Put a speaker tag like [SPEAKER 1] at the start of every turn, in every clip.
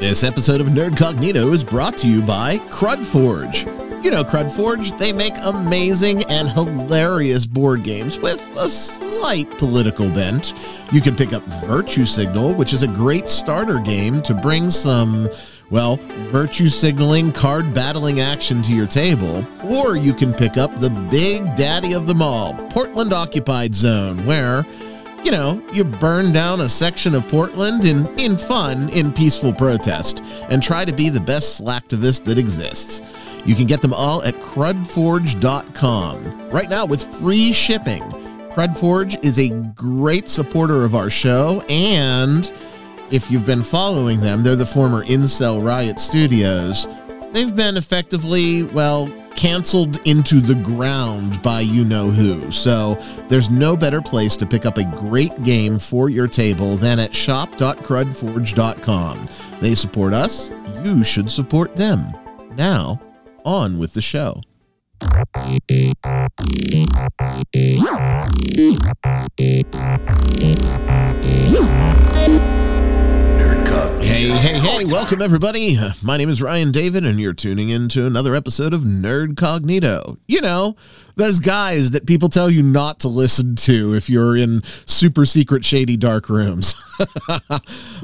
[SPEAKER 1] This episode of Nerdcognito is brought to you by Crudforge. You know Crudforge, they make amazing and hilarious board games with a slight political bent. You can pick up Virtue Signal, which is a great starter game to bring some, well, virtue signaling, card battling action to your table. Or you can pick up the big daddy of them all, Portland Occupied Zone, where you know, you burn down a section of Portland in, in fun, in peaceful protest, and try to be the best slacktivist that exists. You can get them all at crudforge.com. Right now, with free shipping. Crudforge is a great supporter of our show, and if you've been following them, they're the former Incel Riot Studios. They've been effectively, well, canceled into the ground by you know who. So there's no better place to pick up a great game for your table than at shop.crudforge.com. They support us, you should support them. Now, on with the show. Hey, hey, hey, welcome everybody. My name is Ryan David, and you're tuning in to another episode of Nerdcognito. You know, those guys that people tell you not to listen to if you're in super secret, shady, dark rooms.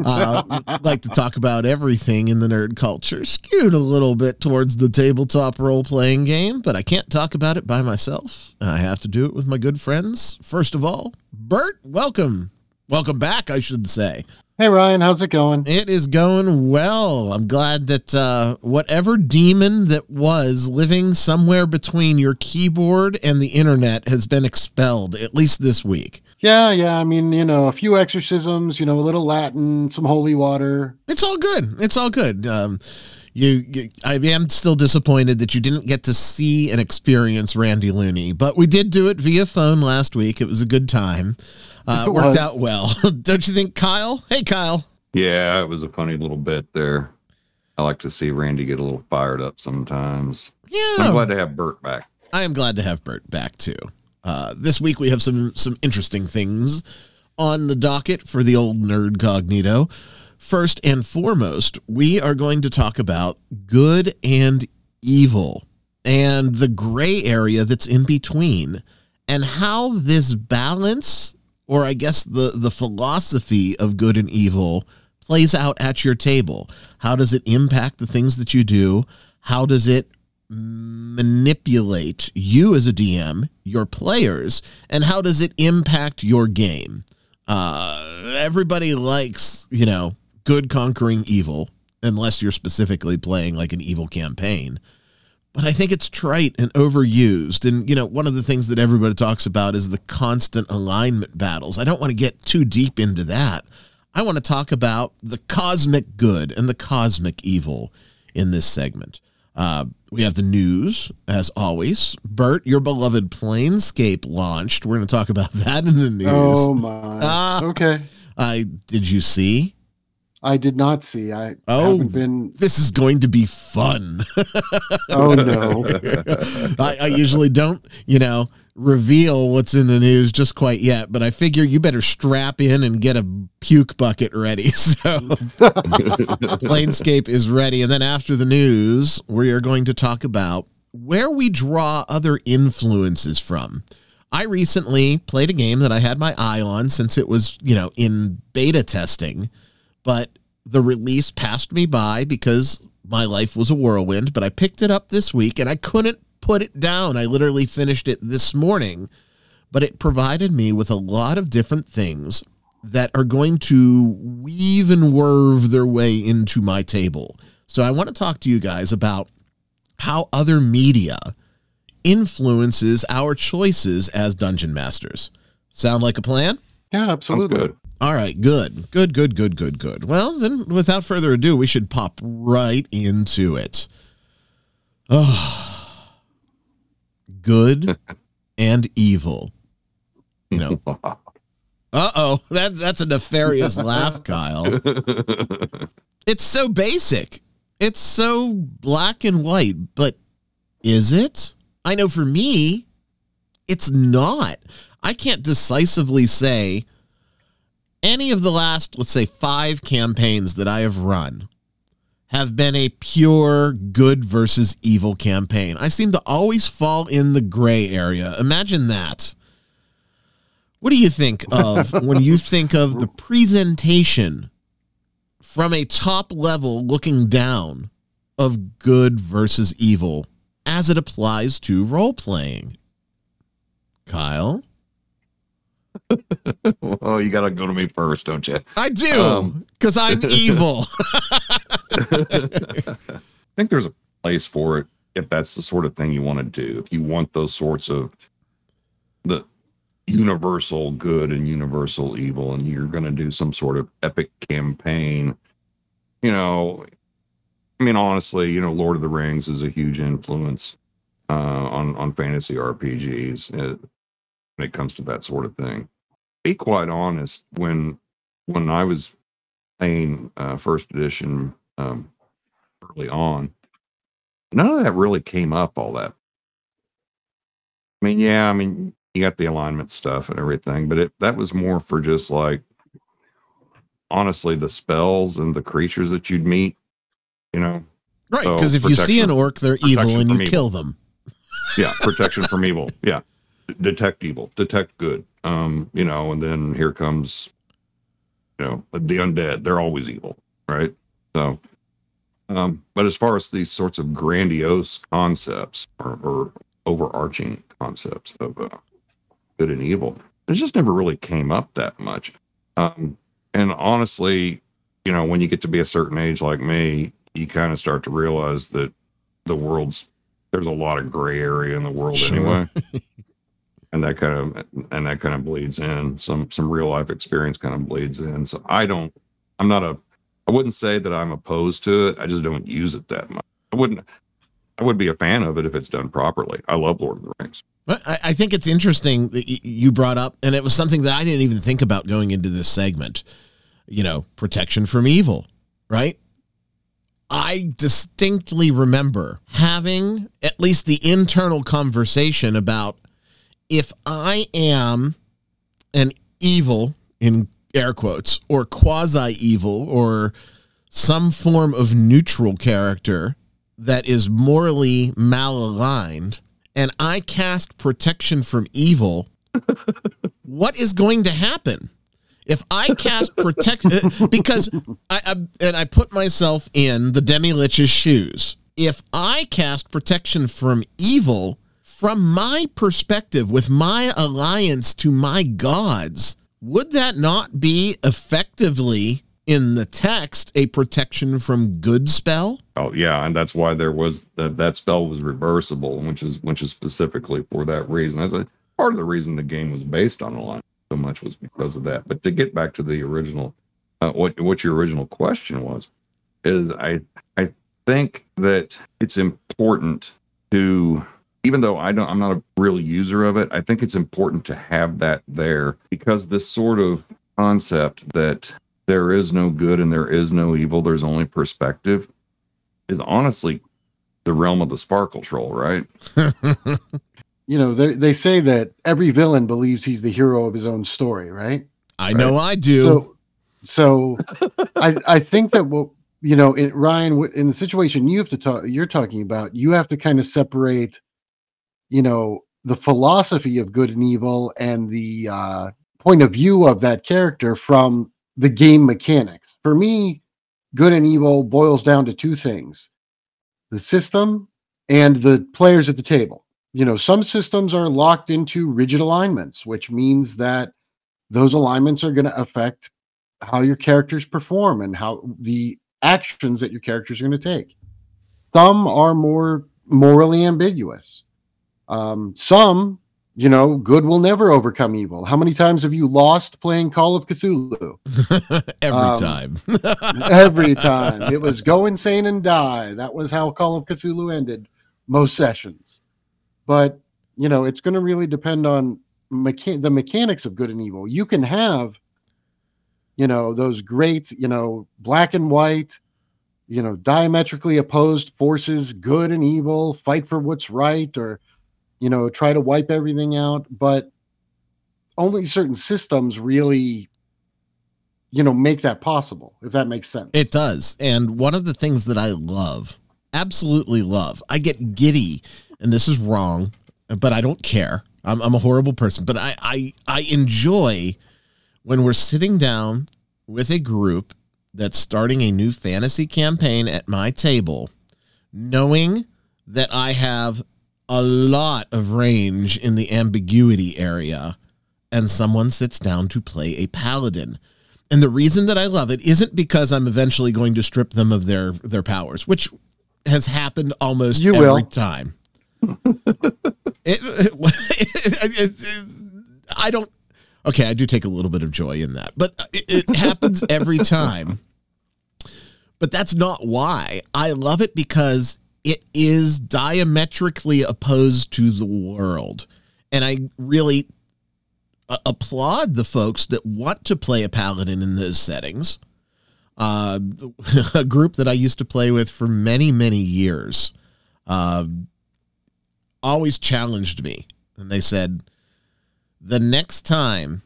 [SPEAKER 1] uh, like to talk about everything in the nerd culture, skewed a little bit towards the tabletop role playing game, but I can't talk about it by myself. I have to do it with my good friends. First of all, Bert, welcome. Welcome back, I should say.
[SPEAKER 2] Hey Ryan, how's it going?
[SPEAKER 1] It is going well. I'm glad that uh, whatever demon that was living somewhere between your keyboard and the internet has been expelled, at least this week.
[SPEAKER 2] Yeah, yeah. I mean, you know, a few exorcisms, you know, a little Latin, some holy water.
[SPEAKER 1] It's all good. It's all good. Um, you, you, I am still disappointed that you didn't get to see and experience Randy Looney, but we did do it via phone last week. It was a good time. Uh, it worked was. out well, don't you think, Kyle? Hey, Kyle.
[SPEAKER 3] Yeah, it was a funny little bit there. I like to see Randy get a little fired up sometimes.
[SPEAKER 1] Yeah,
[SPEAKER 3] I'm glad to have Bert back.
[SPEAKER 1] I am glad to have Bert back too. Uh, this week we have some some interesting things on the docket for the old Nerdcognito. First and foremost, we are going to talk about good and evil and the gray area that's in between and how this balance or I guess the the philosophy of good and evil plays out at your table. How does it impact the things that you do? How does it manipulate you as a DM, your players, and how does it impact your game? Uh, everybody likes, you know, good conquering evil, unless you're specifically playing like an evil campaign but I think it's trite and overused. And, you know, one of the things that everybody talks about is the constant alignment battles. I don't want to get too deep into that. I want to talk about the cosmic good and the cosmic evil in this segment. Uh, we have the news, as always. Bert, your beloved Planescape launched. We're going to talk about that in the news.
[SPEAKER 2] Oh, my. Uh, okay.
[SPEAKER 1] I, did you see?
[SPEAKER 2] I did not see. I oh, haven't been.
[SPEAKER 1] This is going to be fun.
[SPEAKER 2] oh no!
[SPEAKER 1] I, I, usually don't, you know, reveal what's in the news just quite yet, but I figure you better strap in and get a puke bucket ready. So, Planescape is ready, and then after the news, we are going to talk about where we draw other influences from. I recently played a game that I had my eye on since it was, you know, in beta testing but the release passed me by because my life was a whirlwind. But I picked it up this week and I couldn't put it down. I literally finished it this morning, but it provided me with a lot of different things that are going to weave and whirve their way into my table. So I want to talk to you guys about how other media influences our choices as dungeon masters. Sound like a plan?
[SPEAKER 2] Yeah, absolutely.
[SPEAKER 1] All right, good. Good, good, good, good, good. Well, then without further ado, we should pop right into it. Oh, good and evil. You know. Uh-oh, that that's a nefarious laugh, Kyle. It's so basic. It's so black and white, but is it? I know for me, it's not. I can't decisively say any of the last, let's say, five campaigns that I have run, have been a pure good versus evil campaign. I seem to always fall in the gray area. Imagine that. What do you think of when you think of the presentation from a top level looking down of good versus evil as it applies to role playing? Kyle?
[SPEAKER 3] oh, you got to go to me first, don't you?
[SPEAKER 1] I do,
[SPEAKER 3] Um,
[SPEAKER 1] because I'm evil.
[SPEAKER 3] I think there's a place for it if that's the sort of thing you want to do. If you want those sorts of the universal good and universal evil, and you're going to do some sort of epic campaign, you know, I mean, honestly, you know, Lord of the Rings is a huge influence uh, on on fantasy RPGs uh, when it comes to that sort of thing. Be quite honest, when when I was playing uh, first edition um, early on, none of that really came up all that. I mean, yeah, I mean, you got the alignment stuff and everything, but it that was more for just like honestly the spells and the creatures that you'd meet, you know.
[SPEAKER 1] right,
[SPEAKER 3] So,
[SPEAKER 1] because if you see an orc, they're evil and you
[SPEAKER 3] evil.
[SPEAKER 1] kill them.
[SPEAKER 3] Yeah, protection from evil. Yeah. Detect evil, detect good. Um, you know, and then here comes you know, the undead. They're always evil, right? So um, but as far as these sorts of grandiose concepts or, or overarching concepts of uh, good and evil, it just never really came up that much. Um, and honestly, you know, when you get to be a certain age like me, you kind of start to realize that the world's there's a lot of gray area in the world
[SPEAKER 1] Sure.
[SPEAKER 3] anyway. and that kind of and that kind of bleeds in. Some some real life experience kind of bleeds in. So I don't I'm not a I wouldn't say that I'm opposed to it. I just don't use it that much. I wouldn't I would be a fan of it if it's done properly. I love Lord of the Rings.
[SPEAKER 1] But I, I think it's interesting that you brought up, and it was something that I didn't even think about going into this segment. You know, protection from evil, right? I distinctly remember having at least the internal conversation about if I am an evil in air quotes or quasi evil or some form of neutral character that is morally malaligned and I cast protection from evil, what is going to happen? If I cast protect, uh, because I, I and I put myself in the demi lich's shoes. If I cast protection from evil, from my perspective, with my alliance to my gods, would that not be effectively in the text a protection from good spell?
[SPEAKER 3] Oh yeah, and that's why there was that that spell was reversible, which is which is specifically for that reason. That's a part of the reason the game was based on alignment so much was because of that. But to get back to the original, uh, what what your original question was, is I I think that it's important to even though I don't I'm not a real user of it, I think it's important to have that there because this sort of concept that there is no good and there is no evil, there's only perspective is honestly the realm of the sparkle troll, right?
[SPEAKER 2] You know, they they say that every villain believes he's the hero of his own story, right?
[SPEAKER 1] I know I do.
[SPEAKER 2] So, so I I think that what you know, in, Ryan, in the situation you have to talk, you're talking about, you have to kind of separate, you know, the philosophy of good and evil and the uh, point of view of that character from the game mechanics. For me, good and evil boils down to two things: the system and the players at the table. You know, some systems are locked into rigid alignments, which means that those alignments are going to affect how your characters perform and how the actions that your characters are going to take. Some are more morally ambiguous. Um, some, you know, good will never overcome evil. How many times have you lost playing Call of Cthulhu?
[SPEAKER 1] Every
[SPEAKER 2] um,
[SPEAKER 1] time.
[SPEAKER 2] Every time. It was go insane and die. That was how Call of Cthulhu ended most sessions. But, you know, it's going to really depend on mecha- the mechanics of good and evil. You can have, you know, those great, you know, black and white, you know, diametrically opposed forces, good and evil, fight for what's right, or, you know, try to wipe everything out. But only certain systems really you know make that possible if that makes sense
[SPEAKER 1] It does. And one of the things that I love, absolutely love, I get giddy, and this is wrong, but I don't care. I'm, I'm a horrible person, but I, I, I enjoy when we're sitting down with a group that's starting a new fantasy campaign at my table, knowing that I have a lot of range in the ambiguity area, and someone sits down to play a paladin. And the reason that I love it isn't because I'm eventually going to strip them of their their powers, which has happened almost
[SPEAKER 2] You
[SPEAKER 1] every
[SPEAKER 2] will.
[SPEAKER 1] time. it, it- it- I don't. Okay, I do take a little bit of joy in that, but it, it happens every time. But that's not why. I love it because it is diametrically opposed to the world. And I really uh, applaud the folks that want to play a paladin in those settings. Uh, a group that I used to play with for many, many years uh, always challenged me. And they said, the next time,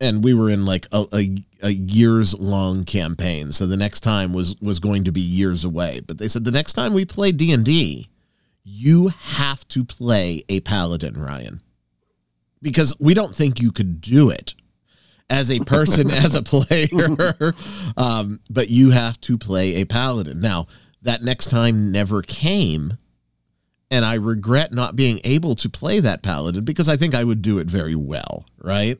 [SPEAKER 1] and we were in like a, a, a years long campaign. So the next time was, was going to be years away. But they said, the next time we play D&D, you have to play a paladin, Ryan because we don't think you could do it as a person, as a player. Um, but you have to play a paladin. Now, that next time never came. And I regret not being able to play that paladin because I think I would do it very well, right?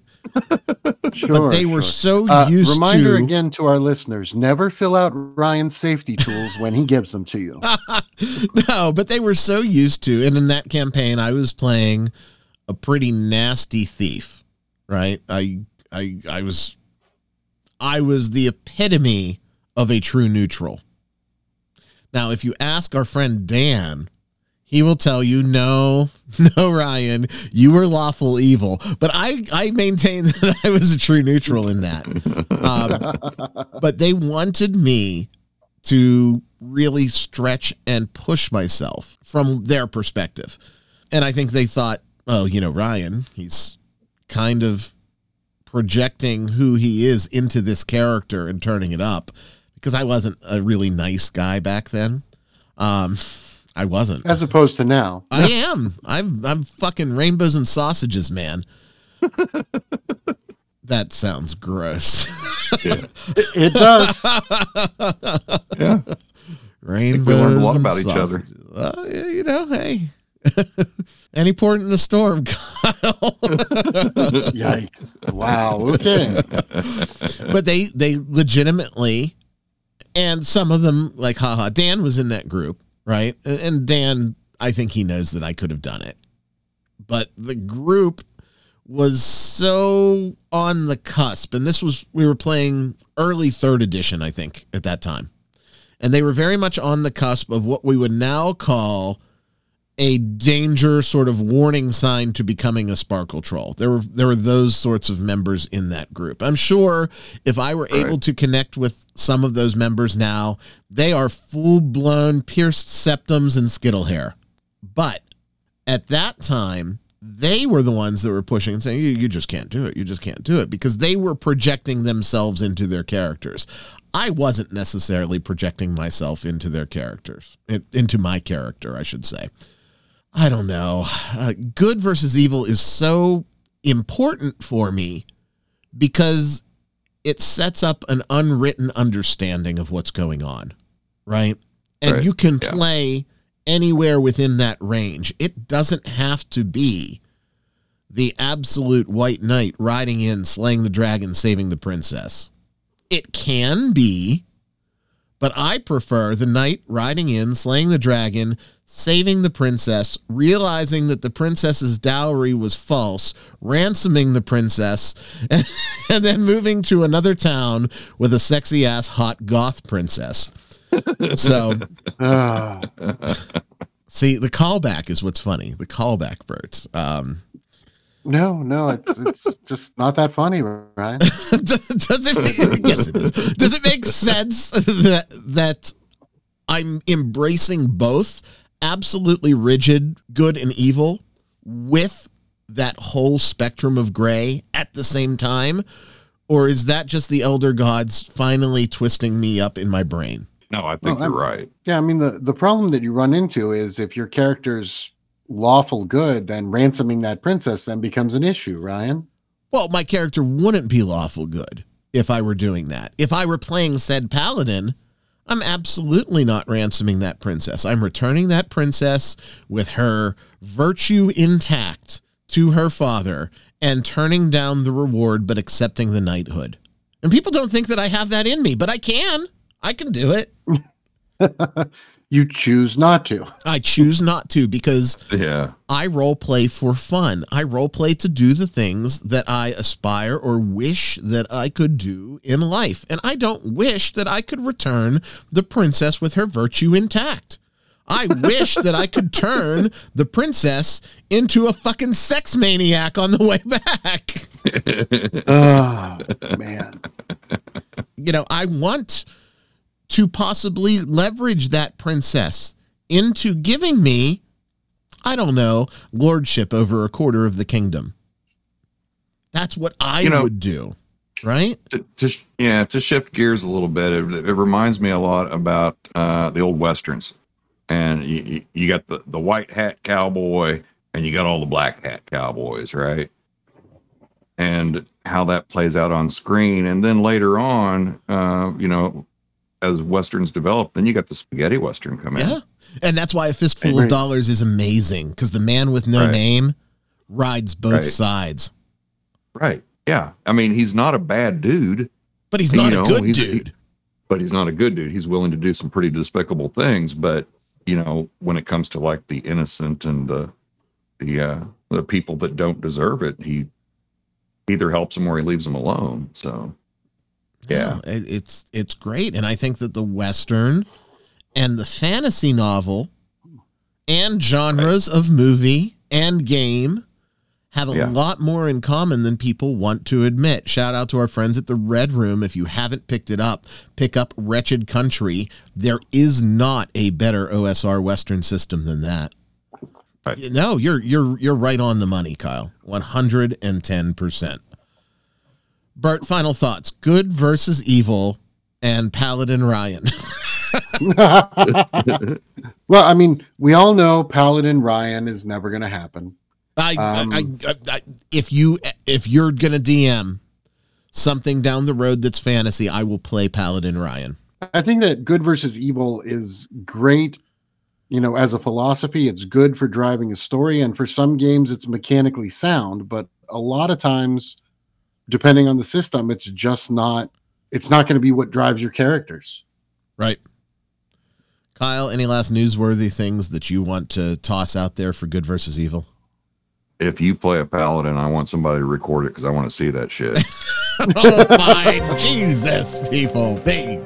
[SPEAKER 2] Sure
[SPEAKER 1] but they were so
[SPEAKER 2] Uh,
[SPEAKER 1] used
[SPEAKER 2] reminder
[SPEAKER 1] to Reminder
[SPEAKER 2] again to our listeners never fill out ryan's safety tools when he gives them to you
[SPEAKER 1] no, but they were so used to, and in that campaign, I was playing a pretty nasty thief, right? I, I, I was, I was the epitome of a true neutral. Now, if you ask our friend Dan, he will tell you, no, no, Ryan, you were lawful evil. But I, I maintain that I was a true neutral in that. Um, but they wanted me to really stretch and push myself from their perspective. And I think they thought, oh, you know, Ryan, he's kind of projecting who he is into this character and turning it up because I wasn't a really nice guy back then. Um, I wasn't.
[SPEAKER 2] as opposed to now
[SPEAKER 1] I am. I'm I'm fucking rainbows and sausages, man. that sounds gross.
[SPEAKER 3] Yeah.
[SPEAKER 2] it does
[SPEAKER 3] yeah.
[SPEAKER 1] Rainbows.
[SPEAKER 3] We learned a lot
[SPEAKER 1] and
[SPEAKER 3] about each other.
[SPEAKER 1] Well, yeah, you know, hey. Any port in a storm, Kyle.
[SPEAKER 2] yikes wow okay
[SPEAKER 1] but they they legitimately and some of them like haha dan was in that group right? And, dan i think he knows that i could have done it. But the group was so on the cusp and this was we were playing early third edition i think at that time. And they were very much on the cusp of what we would now call a danger sort of warning sign to becoming a sparkle troll. There were there were those sorts of members in that group. I'm sure if I were able to connect with some of those members now, they are full blown pierced septums and skittle hair. But at that time, they were the ones that were pushing and saying, you, you just can't do it. You just can't do it because they were projecting themselves into their characters. I wasn't necessarily projecting myself into their characters, into my character, I should say. I don't know. Uh, good versus evil is so important for me because it sets up an unwritten understanding of what's going on, right? And
[SPEAKER 3] Right.
[SPEAKER 1] you can
[SPEAKER 3] Yeah.
[SPEAKER 1] play anywhere within that range. It doesn't have to be the absolute white knight riding in, slaying the dragon, saving the princess. It can be, but I prefer the knight riding in, slaying the dragon, saving the princess, realizing that the princess's dowry was false, ransoming the princess, and, then moving to another town with a sexy ass hot goth princess. So,
[SPEAKER 2] Ah,
[SPEAKER 1] see, the callback is what's funny. The callback, Bert. Um,
[SPEAKER 2] no no it's it's just not that funny right
[SPEAKER 1] does it make, yes it is does it make sense that that i'm embracing both absolutely rigid good and evil with that whole spectrum of gray at the same time Or is that just the elder gods finally twisting me up in my brain?
[SPEAKER 3] No, I think
[SPEAKER 2] Well,
[SPEAKER 3] you're right.
[SPEAKER 2] Yeah, I mean the the problem that you run into is if your character's lawful good, then ransoming that princess then becomes an issue, Ryan.
[SPEAKER 1] Well, my character wouldn't be lawful good if I were doing that. If I were playing said paladin, I'm absolutely not ransoming that princess. I'm returning that princess with her virtue intact to her father and turning down the reward but accepting the knighthood. And people don't think that I have that in me, but I can. I can do it.
[SPEAKER 2] you choose not to.
[SPEAKER 1] I choose not to because
[SPEAKER 3] Yeah.
[SPEAKER 1] I role play for fun. I role play to do the things that I aspire or wish that I could do in life. And I don't wish that I could return the princess with her virtue intact. I wish that I could turn the princess into a fucking sex maniac on the way back.
[SPEAKER 2] oh man.
[SPEAKER 1] You know, I want to possibly leverage that princess into giving me, I don't know, lordship over a quarter of the kingdom. That's what I
[SPEAKER 3] You know-
[SPEAKER 1] would do, right?
[SPEAKER 3] to, to yeah to shift gears a little bit it, it reminds me a lot about uh the old westerns and you, you- you got the the white hat cowboy and you got all the black hat cowboys right and how that plays out on screen and then later on uh you know as westerns develop then you got the spaghetti western come in
[SPEAKER 1] Yeah. And that's why a fistful of dollars is amazing because the man with no
[SPEAKER 3] Right.
[SPEAKER 1] name rides both
[SPEAKER 3] Right.
[SPEAKER 1] sides.
[SPEAKER 3] right yeah i mean he's not a bad dude
[SPEAKER 1] But he's
[SPEAKER 3] You
[SPEAKER 1] not
[SPEAKER 3] know,
[SPEAKER 1] a good
[SPEAKER 3] he's-
[SPEAKER 1] dude.
[SPEAKER 3] but he's not a good dude. He's willing to do some pretty despicable things. But you know, when it comes to like the innocent and the the uh, the people that don't deserve it, he either helps them or he leaves them alone. So yeah,
[SPEAKER 1] it- it's it's great, and I think that the western and the fantasy novel and genres of movie and game have a
[SPEAKER 3] Yeah.
[SPEAKER 1] lot more in common than people want to admit. Shout out to our friends at the Red Room. If you haven't picked it up, pick up Wretched Country. There is not a better OSR Western system than that.
[SPEAKER 3] Right.
[SPEAKER 1] No, you're you're you're right on the money, Kyle. One hundred and ten percent. Bert, final thoughts: good versus evil, and Paladin Ryan.
[SPEAKER 2] well, I mean, we all know Paladin Ryan is never going to happen.
[SPEAKER 1] I,
[SPEAKER 2] Um,
[SPEAKER 1] I, I, I, if you if you're gonna DM something down the road that's fantasy, I will play Paladin Ryan.
[SPEAKER 2] I think that good versus evil is great. You know, as a philosophy, it's good for driving a story, and for some games, it's mechanically sound. But a lot of times, depending on the system, it's just not. It's not going to be what drives your characters.
[SPEAKER 1] Right. Kyle, any last newsworthy things that you want to toss out there for good versus evil?
[SPEAKER 3] if you play a paladin, I want somebody to record it because I want to see that shit.
[SPEAKER 1] oh my Jesus, people! They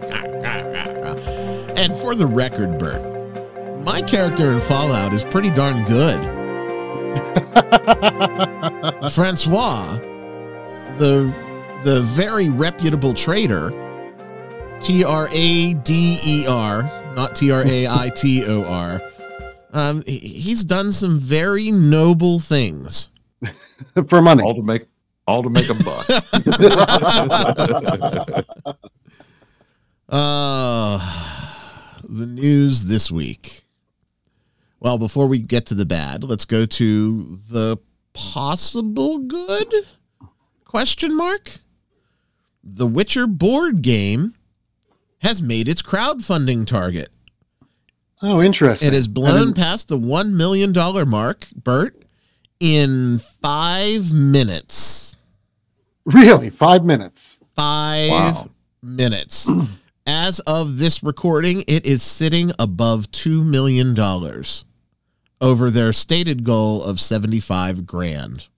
[SPEAKER 1] and for the record, Bert, my character in Fallout is pretty darn good. Francois, the the very reputable trader, T R A D E R, not T R A I T O R. Um, he's done some very noble things.
[SPEAKER 2] for money.
[SPEAKER 3] all to make all to make a buck.
[SPEAKER 1] Uh, the news this week. Well, before we get to the bad, let's go to the possible good question mark. The Witcher board game has made its crowdfunding target.
[SPEAKER 2] Oh, interesting.
[SPEAKER 1] It has blown past the $1 million mark, Bert, in five minutes.
[SPEAKER 2] really five minutes.
[SPEAKER 1] five
[SPEAKER 3] Wow.
[SPEAKER 1] minutes. As of this recording, it is sitting above $2 million over their stated goal of 75 grand.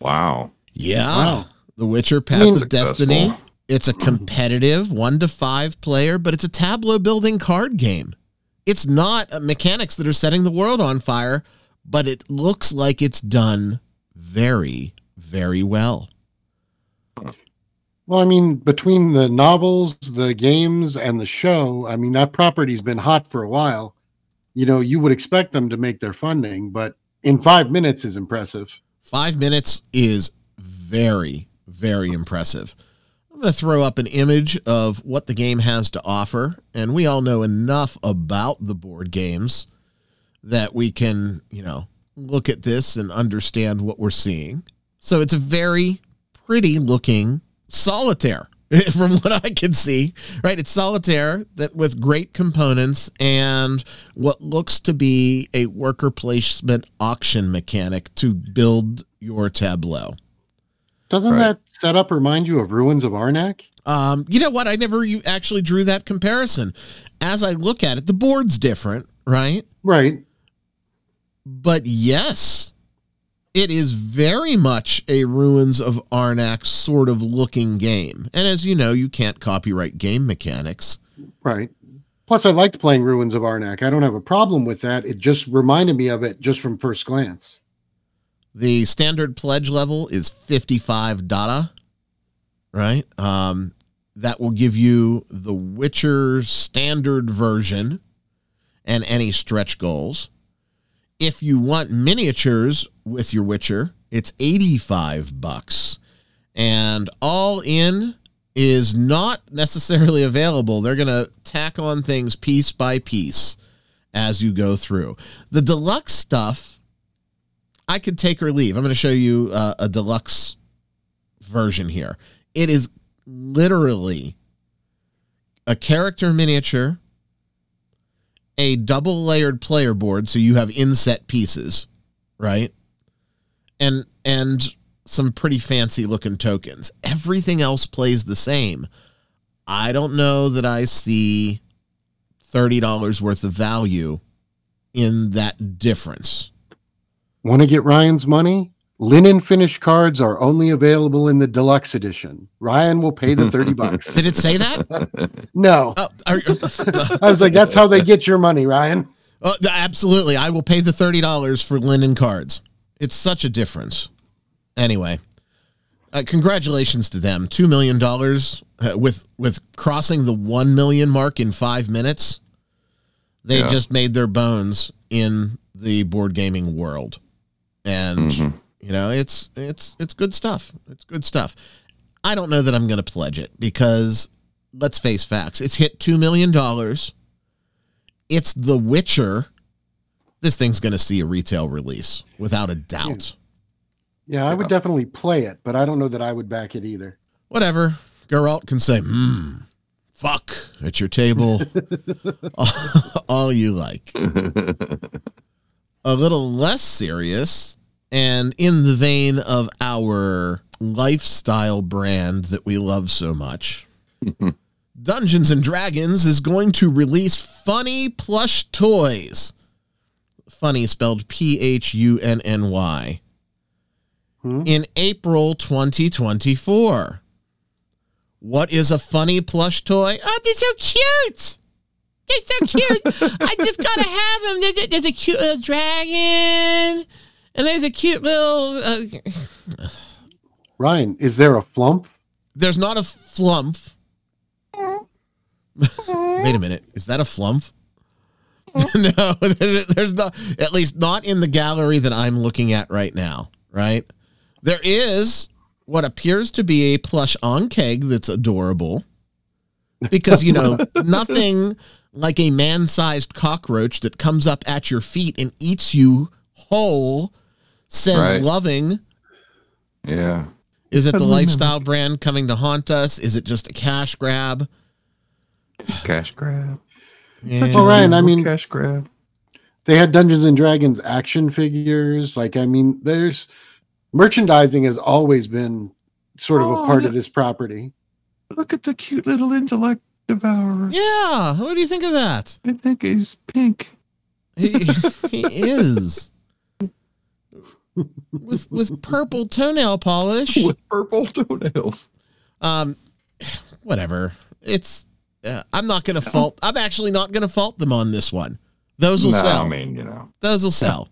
[SPEAKER 3] Wow.
[SPEAKER 1] Yeah.
[SPEAKER 2] Wow.
[SPEAKER 1] The Witcher Paths
[SPEAKER 2] mean-
[SPEAKER 1] of Destiny. It's a competitive one to five player, but it's a tableau building card game. It's not uh, mechanics that are setting the world on fire, but it looks like it's done very, very well.
[SPEAKER 2] Well, I mean, between the novels, the games, and the show, I mean, that property's been hot for a while. You know, you would expect them to make their funding, but in five minutes is impressive.
[SPEAKER 1] Five minutes is very, very impressive. I'm going to throw up an image of what the game has to offer, and we all know enough about the board games that we can, you know, look at this and understand what we're seeing. So it's a very pretty looking solitaire from what I can see, right? It's solitaire that with great components and what looks to be a worker placement auction mechanic to build your tableau.
[SPEAKER 2] Doesn't
[SPEAKER 3] Right.
[SPEAKER 2] that setup remind you of Ruins of Arnak?
[SPEAKER 1] Um, you know what? I never you actually drew that comparison. As I look at it, the board's different, right?
[SPEAKER 2] Right.
[SPEAKER 1] But yes, it is very much a Ruins of Arnak sort of looking game. And as you know, you can't copyright game mechanics.
[SPEAKER 2] Right. Plus, I liked playing Ruins of Arnak. I don't have a problem with that. It just reminded me of it just from first glance.
[SPEAKER 1] The standard pledge level is 55 data, right? Um, that will give you the Witcher standard version and any stretch goals. If you want miniatures with your Witcher, it's 85 bucks. And all in is not necessarily available. They're going to tack on things piece by piece as you go through. The deluxe stuff I could take or leave. I'm going to show you uh, a deluxe version here. It is literally a character miniature, a double layered player board, so you have inset pieces, right? And and some pretty fancy looking tokens. Everything else plays the same. I don't know that I see $30 worth of value in that difference.
[SPEAKER 2] Want to get Ryan's money? Linen finished cards are only available in the deluxe edition. Ryan will pay the 30 bucks.
[SPEAKER 1] Did it say that?
[SPEAKER 2] No.
[SPEAKER 1] Oh, are,
[SPEAKER 2] I was like, that's how they get your money, Ryan.
[SPEAKER 1] Oh, absolutely. I will pay the thirty dollars for linen cards. It's such a difference. Anyway, uh, congratulations to them. Two million dollars uh, with with crossing the one million mark in five minutes. They
[SPEAKER 3] Yeah.
[SPEAKER 1] just made their bones in the board gaming world, and
[SPEAKER 3] Mhm.
[SPEAKER 1] You know it's it's it's good stuff. It's good stuff. I don't know that I'm going to pledge it because let's face facts. It's hit two million dollars. It's The Witcher. This thing's going to see a retail release without a doubt.
[SPEAKER 2] Yeah, I would definitely play it, but I don't know that I would back it either.
[SPEAKER 1] Whatever. Geralt can say, hmm, fuck at your table all you like. a little less serious and in the vein of our lifestyle brand that we love so much. Dungeons and Dragons is going to release funny plush toys. Funny spelled P H U N N Y
[SPEAKER 2] Hmm?
[SPEAKER 1] in April 2024. What is a funny plush toy? Oh, they're so cute. They're so cute. I just gotta have them. There- there- There's a cute little dragon, and there's a cute little. Uh,
[SPEAKER 2] Ryan, is there a flump?
[SPEAKER 1] there's not a flump. Wait a minute. Is that a flump? no, there's not. At least not in the gallery that I'm looking at right now. Right. There is what appears to be a plush Ankheg that's adorable. Because you know nothing like a man-sized cockroach that comes up at your feet and eats you whole. Says
[SPEAKER 3] Right.
[SPEAKER 1] loving.
[SPEAKER 3] yeah.
[SPEAKER 1] Is it the lifestyle brand coming to haunt us? Is it just a cash grab?
[SPEAKER 3] Cash grab.
[SPEAKER 1] Yeah.
[SPEAKER 2] Well, Ryan, I mean-
[SPEAKER 3] cash grab.
[SPEAKER 2] They had Dungeons and Dragons action figures. Like, I mean, there's merchandising has always been sort of a
[SPEAKER 3] Oh,
[SPEAKER 2] part
[SPEAKER 3] yeah.
[SPEAKER 2] of this property.
[SPEAKER 3] Look at the cute little intellect devourer.
[SPEAKER 1] Yeah. What do you think of that?
[SPEAKER 3] I think he's pink.
[SPEAKER 1] He, he is. With with purple toenail polish.
[SPEAKER 3] with purple toenails.
[SPEAKER 1] Um whatever. It's uh, I'm not going to fault I'm actually not going to fault them on this one. Those will
[SPEAKER 3] No,
[SPEAKER 1] sell.
[SPEAKER 3] I mean, you know.
[SPEAKER 1] Those will sell.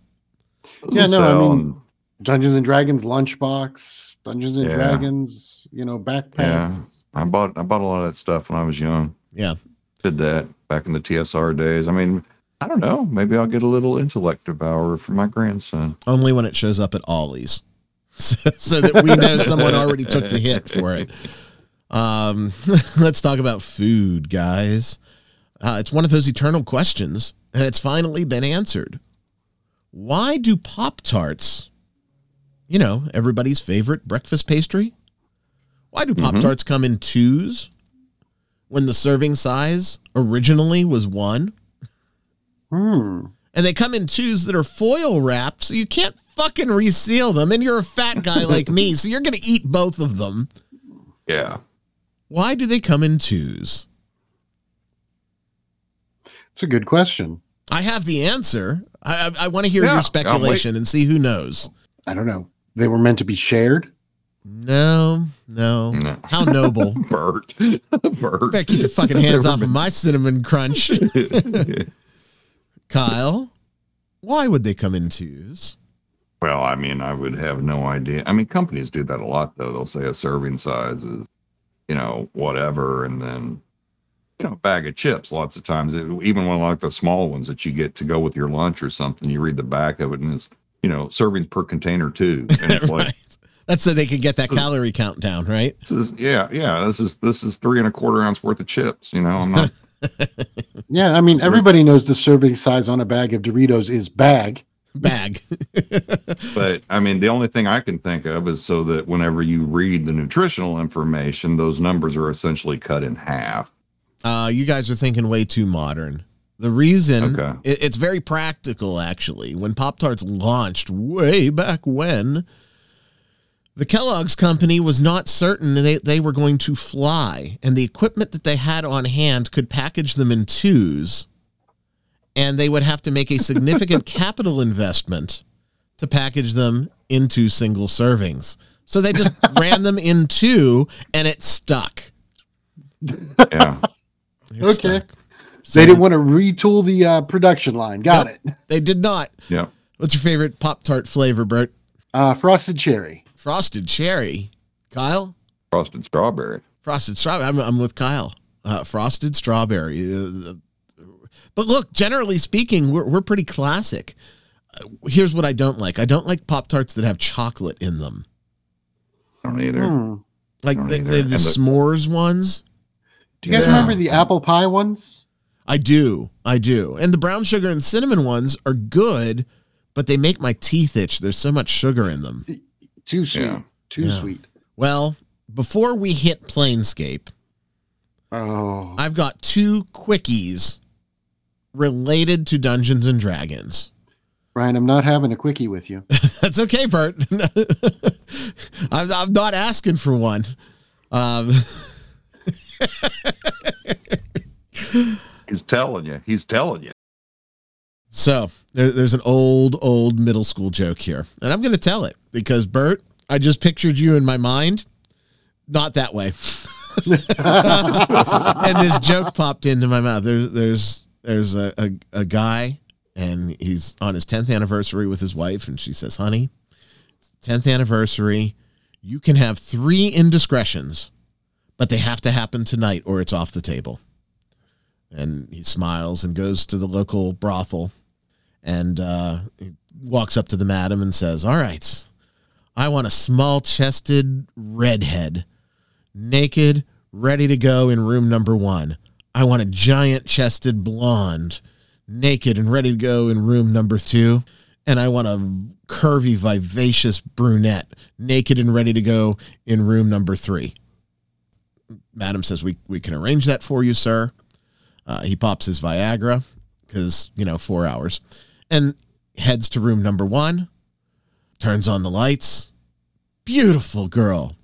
[SPEAKER 2] Yeah, no, I mean- Dungeons and Dragons lunchbox, Dungeons and
[SPEAKER 3] Yeah.
[SPEAKER 2] Dragons, you know, backpacks. Yeah.
[SPEAKER 3] I bought I bought a lot of that stuff when I was young.
[SPEAKER 1] Yeah.
[SPEAKER 3] Did that back in the TSR days. I mean, I don't know. Maybe I'll get a little intellect devourer for my grandson.
[SPEAKER 1] Only when it shows up at Ollie's. so, so that we know someone already took the hit for it. Um, let's talk about food, guys. Uh, it's one of those eternal questions, and it's finally been answered. Why do Pop Tarts, you know, everybody's favorite breakfast pastry, why do Pop Tarts come in twos when the serving size originally was one?
[SPEAKER 2] Hmm.
[SPEAKER 1] And they come in twos that are foil wrapped, so you can't fucking reseal them. And you're a fat guy like me, so you're going to eat both of them.
[SPEAKER 3] Yeah.
[SPEAKER 1] Why do they come in twos?
[SPEAKER 2] It's a good question.
[SPEAKER 1] I have the answer. I, I, I want to hear
[SPEAKER 3] Yeah,
[SPEAKER 1] your speculation and see who knows.
[SPEAKER 2] I don't know. They were meant to be shared.
[SPEAKER 1] No, no.
[SPEAKER 3] No.
[SPEAKER 1] How noble.
[SPEAKER 3] Bert. Bert.
[SPEAKER 1] Better keep your fucking hands off of my cinnamon crunch. Kyle, why would they come in twos?
[SPEAKER 3] well, I mean, I would have no idea. I mean, companies do that a lot, though. They'll say a serving size is, you know, whatever, and then, you know, a bag of chips. Lots of times, it, even one like the small ones that you get to go with your lunch or something, you read the back of it, and it's, you know, servings per container too, and it's like.
[SPEAKER 1] right. That's so they could get that calorie count down, right?
[SPEAKER 3] This is yeah, yeah. This is this is three and a quarter ounce worth of chips. You know, I'm not.
[SPEAKER 2] Yeah, I mean, everybody knows the serving size on a bag of Doritos is bag.
[SPEAKER 1] Bag.
[SPEAKER 3] but I mean, the only thing I can think of is so that whenever you read the nutritional information, those numbers are essentially cut in half.
[SPEAKER 1] Uh, you guys are thinking way too modern. The reason
[SPEAKER 3] Okay.
[SPEAKER 1] it- it's very practical, actually. When Pop Tarts launched way back when, the Kellogg's company was not certain they, they were going to fly, and the equipment that they had on hand could package them in twos, and they would have to make a significant capital investment to package them into single servings. So they just ran them in two, and it stuck.
[SPEAKER 3] Yeah.
[SPEAKER 1] It
[SPEAKER 2] Okay.
[SPEAKER 1] stuck. So
[SPEAKER 2] They didn't want to retool the uh, production line. Got
[SPEAKER 1] Nope.
[SPEAKER 2] it.
[SPEAKER 1] They did not.
[SPEAKER 3] yeah.
[SPEAKER 1] What's your favorite Pop Tart flavor, Bert?
[SPEAKER 2] Uh, frosted cherry.
[SPEAKER 1] Frosted cherry. Kyle?
[SPEAKER 3] Frosted strawberry.
[SPEAKER 1] Frosted strawberry. I'm, I'm with Kyle. Uh, frosted strawberry. Uh, but look, generally speaking, we're, we're pretty classic. Uh, here's what I don't like I don't like Pop Tarts that have chocolate in them.
[SPEAKER 3] I don't either.
[SPEAKER 2] Hmm.
[SPEAKER 1] Like
[SPEAKER 3] Don't
[SPEAKER 1] the,
[SPEAKER 3] either.
[SPEAKER 1] the,
[SPEAKER 3] And
[SPEAKER 1] the
[SPEAKER 3] the-
[SPEAKER 1] s'mores ones.
[SPEAKER 2] Do you guys
[SPEAKER 1] Yeah.
[SPEAKER 2] remember the apple pie ones?
[SPEAKER 1] I do. I do. And the brown sugar and cinnamon ones are good, but they make my teeth itch. There's so much sugar in them.
[SPEAKER 2] Too sweet.
[SPEAKER 3] Yeah.
[SPEAKER 2] Too
[SPEAKER 1] Yeah.
[SPEAKER 2] sweet.
[SPEAKER 1] Well, before we hit Planescape,
[SPEAKER 2] Oh.
[SPEAKER 1] I've got two quickies related to Dungeons and Dragons.
[SPEAKER 2] Ryan, I'm not having a quickie with you.
[SPEAKER 1] That's okay, Bert. I'm, I'm not asking for one. Um,
[SPEAKER 3] He's telling you. He's telling you.
[SPEAKER 1] So there, there's an old, old middle school joke here, and I'm going to tell it because Bert, I just pictured you in my mind, not that way, and this joke popped into my mouth. There's, there's, there's a, a, a guy, and he's on his 10th anniversary with his wife, and she says, "Honey, 10th anniversary, you can have three indiscretions, but they have to happen tonight or it's off the table. And he smiles and goes to the local brothel and uh, walks up to the madam and says, All right, I want a small chested redhead, naked, ready to go in room number one. I want a giant chested blonde, naked and ready to go in room number two. And I want a curvy, vivacious brunette, naked and ready to go in room number three. Madam says, We, we can arrange that for you, sir. Uh, he pops his Viagra because, you know, four hours and heads to room number one, turns on the lights. Beautiful girl.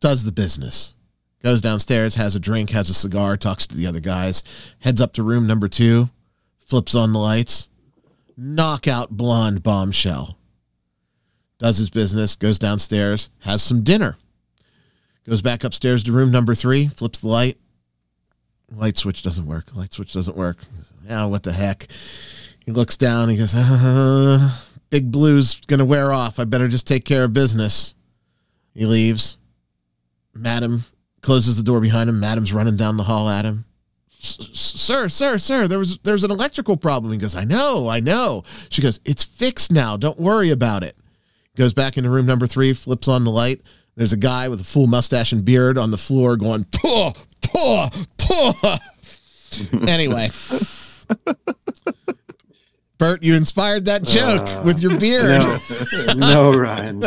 [SPEAKER 1] Does the business. Goes downstairs, has a drink, has a cigar, talks to the other guys, heads up to room number two, flips on the lights. Knockout blonde bombshell. Does his business, goes downstairs, has some dinner. Goes back upstairs to room number three, flips the light. Light switch doesn't work. Light switch doesn't work. Yeah, what the heck? He looks down. He goes, uh, "Big Blue's gonna wear off. I better just take care of business." He leaves. Madam closes the door behind him. Madam's running down the hall at him. Sir, sir, sir, there was there's an electrical problem. He goes, I know, I know. She goes, It's fixed now. Don't worry about it. Goes back into room number three, flips on the light. There's a guy with a full mustache and beard on the floor going, Tuh, tuh, tuh. anyway. Bert, you inspired that joke
[SPEAKER 2] Uh,
[SPEAKER 1] with your beard.
[SPEAKER 2] No, no, Ryan.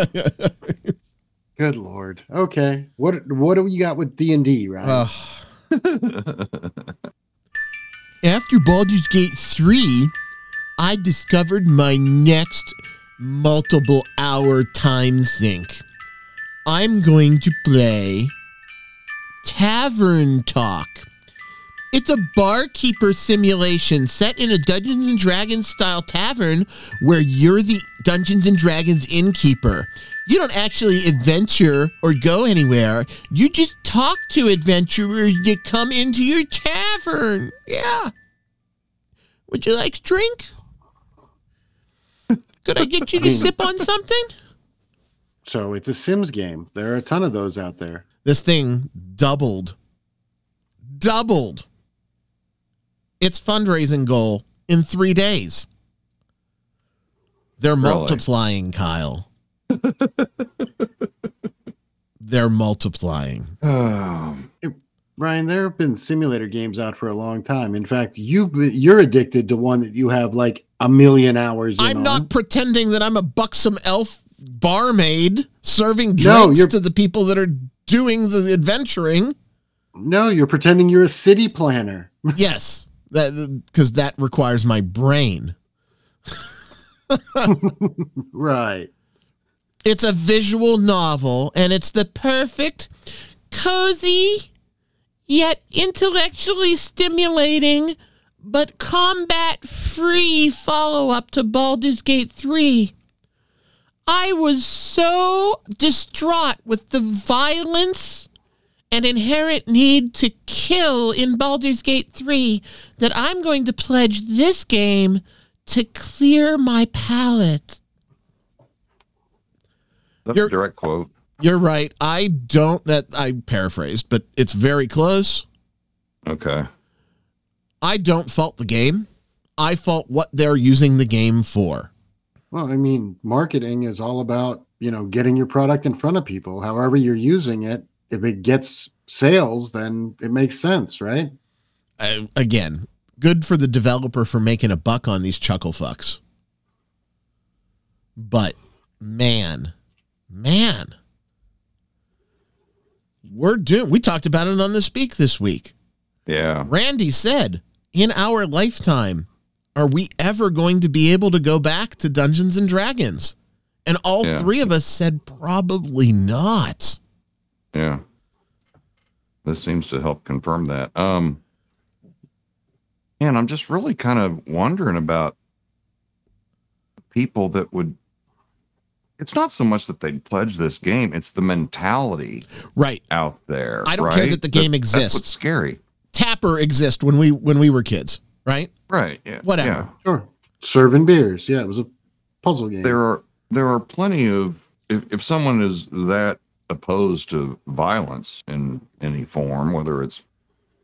[SPEAKER 2] Good lord. Okay. What what do we got with D and D, Ryan?
[SPEAKER 1] Ugh. After Baldur's Gate 3, I discovered my next multiple hour time sink. I'm going to play Tavern Talk. It's a barkeeper simulation set in a Dungeons and Dragons style tavern where you're the Dungeons and Dragons innkeeper. You don't actually adventure or go anywhere. You just talk to adventurers that come into your tavern. Yeah. Would you like a drink? Could I get you to sip on something?
[SPEAKER 2] so it's a Sims game. There are a ton of those out there.
[SPEAKER 1] This thing doubled. Doubled its fundraising goal in three days. They're
[SPEAKER 3] Really?
[SPEAKER 1] multiplying, Kyle. They're multiplying.
[SPEAKER 3] Um,
[SPEAKER 2] Ryan, there have been simulator games out for a long time. In fact, you've been, you're addicted to one that you have like a million hours.
[SPEAKER 1] I'm
[SPEAKER 2] on.
[SPEAKER 1] not pretending that I'm a buxom elf barmaid serving drinks
[SPEAKER 2] you're-
[SPEAKER 1] to the people that are doing the adventuring.
[SPEAKER 2] No, you're pretending you're a city planner.
[SPEAKER 1] yes, that because that requires my brain.
[SPEAKER 2] right.
[SPEAKER 1] It's a visual novel, and it's the perfect, cozy, yet intellectually stimulating, but combat free follow up to Baldur's Gate 3. I was so distraught with the violence and inherent need to kill in Baldur's Gate 3 that I'm going to pledge this game to clear my palate.
[SPEAKER 3] that's
[SPEAKER 1] You're-
[SPEAKER 3] a direct quote.
[SPEAKER 1] You're right. I don't that I paraphrased, but it's very close.
[SPEAKER 3] Okay.
[SPEAKER 1] I don't fault the game. I fault what they're using the game for.
[SPEAKER 2] Well, I mean, marketing is all about, you know, getting your product in front of people. However you're using it, if it gets sales, then it makes sense, right?
[SPEAKER 1] Uh, again, good for the developer for making a buck on these chuckle fucks. But man, man, we're doing. We talked about it on the speak this week.
[SPEAKER 3] Yeah.
[SPEAKER 1] Randy said, in our lifetime, are we ever going to be able to go back to Dungeons and Dragons? And all
[SPEAKER 3] Yeah.
[SPEAKER 1] three of us said, probably not.
[SPEAKER 3] Yeah. This seems to help confirm that. Um and I'm just really kind of wondering about people that would it's not so much that they'd pledge this game, it's the mentality
[SPEAKER 1] Right.
[SPEAKER 3] out there.
[SPEAKER 1] I don't care that the game
[SPEAKER 3] That's what's
[SPEAKER 1] exists.
[SPEAKER 3] scary.
[SPEAKER 1] Tapper exists when we when we were kids, right?
[SPEAKER 3] Right. Yeah.
[SPEAKER 1] Whatever.
[SPEAKER 3] yeah.
[SPEAKER 2] Sure. Serving beers. Yeah, it was a puzzle game.
[SPEAKER 3] there are there are plenty of if, if someone is that opposed to violence in any form whether it's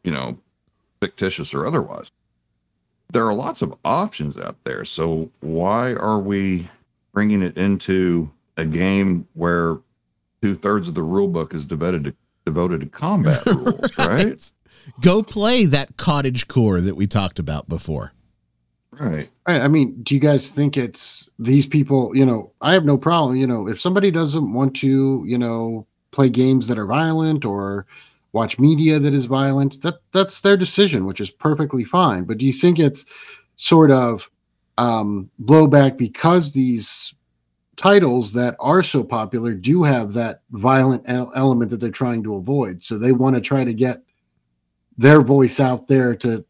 [SPEAKER 3] you know fictitious or otherwise. There are lots of options out there. So why are we bringing it into a game where two-thirds of the rule book is devoted to devoted to combat rules right?
[SPEAKER 1] Go play that cottage core that we talked about before.
[SPEAKER 3] Right
[SPEAKER 2] I mean, do you guys think it's these people? You know, I have no problem. You know, if somebody doesn't want to, you know, play games that are violent or watch media that is violent, that that's their decision, which is perfectly fine. But do you think it's sort of um, blowback because these titles that are so popular do have that violent element that they're trying to avoid? So they want to try to get their voice out there to,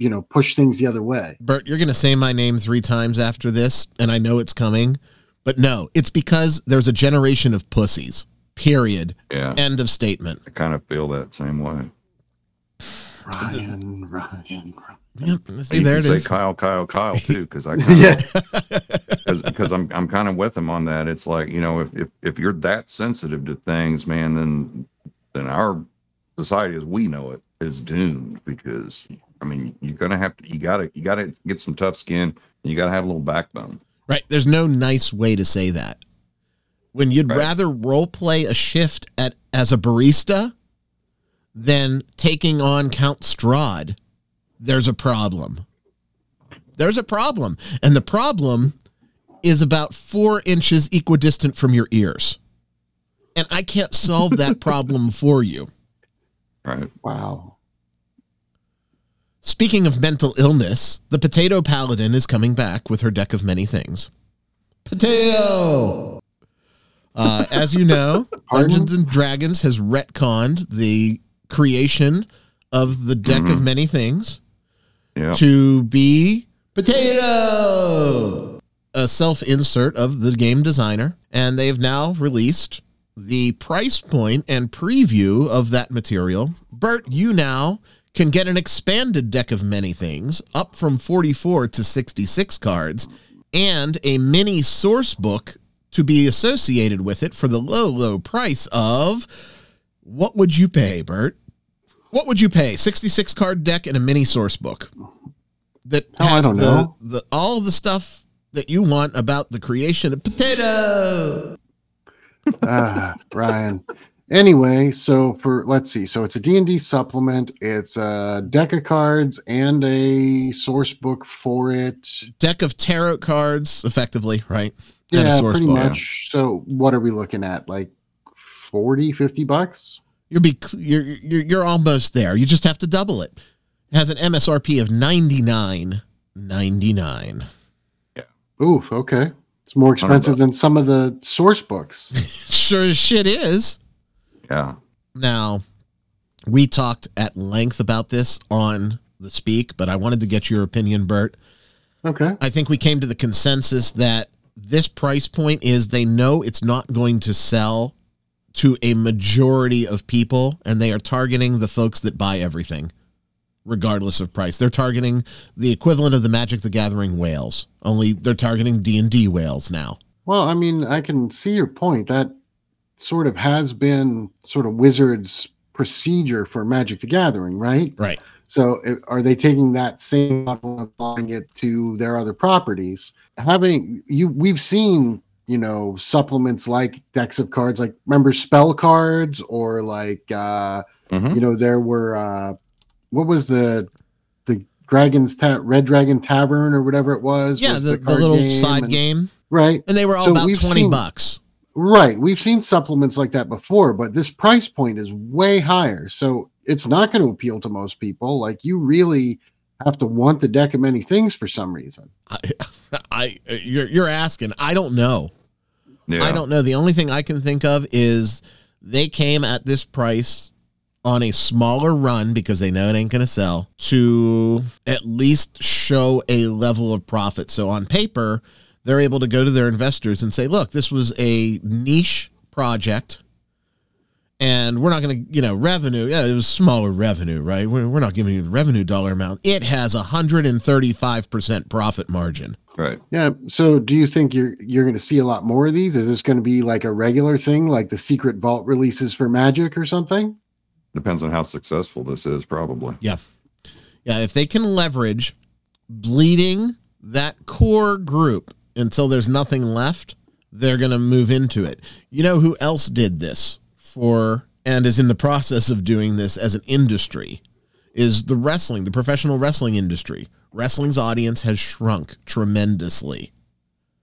[SPEAKER 2] you know, push things the other way.
[SPEAKER 1] Bert, you're going to say my name three times after this, and I know it's coming. But no, it's because there's a generation of pussies. Period.
[SPEAKER 3] yeah
[SPEAKER 1] End of statement.
[SPEAKER 3] i kind of feel that same way
[SPEAKER 2] Ryan, Ryan, Ryan.
[SPEAKER 1] Yep. See,
[SPEAKER 3] you
[SPEAKER 1] there
[SPEAKER 3] can
[SPEAKER 1] it
[SPEAKER 3] say
[SPEAKER 1] is.
[SPEAKER 3] Kyle, Kyle, Kyle too, because I kind of
[SPEAKER 2] Yeah.
[SPEAKER 3] because I'm I'm kind of with him on that. It's like you know if, if if you're that sensitive to things, man, then then our society as we know it is doomed. Because I mean, you're gonna have to you gotta you gotta get some tough skin. You gotta have a little backbone.
[SPEAKER 1] Right. There's no nice way to say that. when you'd
[SPEAKER 3] Right.
[SPEAKER 1] rather role play a shift at as a barista than taking on Count Strahd, there's a problem. There's a problem. And the problem is about four inches equidistant from your ears. And I can't solve that problem for you.
[SPEAKER 3] Right.
[SPEAKER 2] Wow.
[SPEAKER 1] Speaking of mental illness, the Potato Paladin is coming back with her deck of many things. Potato! Uh, as you know, Dungeons and Dragons has retconned the creation of the deck of
[SPEAKER 3] Mhm.
[SPEAKER 1] many things
[SPEAKER 3] Yeah.
[SPEAKER 1] to be Potato, a self insert of the game designer. And they've now released the price point and preview of that material. Bert, you now can get an expanded deck of many things, up from 44 to 66 cards, and a mini source book to be associated with it for the low, low price of what would you pay, Bert? What would you pay? 66 card deck and a mini source book that
[SPEAKER 2] Oh,
[SPEAKER 1] has the,
[SPEAKER 2] know.
[SPEAKER 1] the all the stuff that you want about the creation of potato.
[SPEAKER 2] ah, Ryan. Anyway, so for let's see, so it's a D&D supplement. It's a deck of cards and a source book for it.
[SPEAKER 1] Deck of tarot cards, effectively, right? And a
[SPEAKER 2] Yeah,
[SPEAKER 1] source
[SPEAKER 2] pretty
[SPEAKER 1] book.
[SPEAKER 2] much. So what are we looking at? Like 40, 50 bucks?
[SPEAKER 1] You're, be, you're you're you're almost there. You just have to double it. It has an MSRP of ninety nine ninety nine.
[SPEAKER 2] Oof, okay. It's more expensive than some of the source books.
[SPEAKER 1] Sure as shit is.
[SPEAKER 3] Yeah.
[SPEAKER 1] Now, we talked at length about this on the speak, but I wanted to get your opinion, Bert.
[SPEAKER 2] Okay.
[SPEAKER 1] I think we came to the consensus that this price point is they know it's not going to sell to a majority of people, and they are targeting the folks that buy everything, regardless of price. They're targeting the equivalent of the Magic the Gathering whales, only they're targeting D and D whales now.
[SPEAKER 2] Well, I mean, I can see your point. That sort of has been sort of Wizards procedure for Magic the Gathering, right?
[SPEAKER 1] Right.
[SPEAKER 2] So are they taking that same model and applying it to their other properties? Having you we've seen, you know, supplements like decks of cards, like remember spell cards or like uh
[SPEAKER 3] Mhm.
[SPEAKER 2] you know, there were uh what was the the Dragon's ta- Red Dragon Tavern or whatever it was?
[SPEAKER 1] Yeah,
[SPEAKER 2] was
[SPEAKER 1] the, the,
[SPEAKER 2] card
[SPEAKER 1] little
[SPEAKER 2] game
[SPEAKER 1] side
[SPEAKER 2] and-
[SPEAKER 1] game,
[SPEAKER 2] Right.
[SPEAKER 1] and they were all
[SPEAKER 2] So
[SPEAKER 1] about twenty
[SPEAKER 2] seen-
[SPEAKER 1] bucks.
[SPEAKER 2] Right. We've seen supplements like that before, but this price point is way higher. So it's not going to appeal to most people. Like you really have to want the deck of many things for some reason.
[SPEAKER 1] I, I, you're you're asking. I don't know.
[SPEAKER 3] Yeah.
[SPEAKER 1] I don't know. The only thing I can think of is they came at this price on a smaller run because they know it ain't going to sell to at least show a level of profit. So on paper, they're able to go to their investors and say, look, this was a niche project. And we're not going to, you know, revenue. Yeah, it was smaller revenue, right? We're, we're not giving you the revenue dollar amount. It has a 135% profit margin.
[SPEAKER 3] Right.
[SPEAKER 2] Yeah. So do you think you're you're going to see a lot more of these? Is this going to be like a regular thing, like the secret vault releases for Magic or something?
[SPEAKER 3] Depends on how successful this is, probably.
[SPEAKER 1] Yeah, Yeah. if they can leverage bleeding that core group until there's nothing left, they're going to move into it. You know who else did this for and is in the process of doing this as an industry is the wrestling, the professional wrestling industry. Wrestling's audience has shrunk tremendously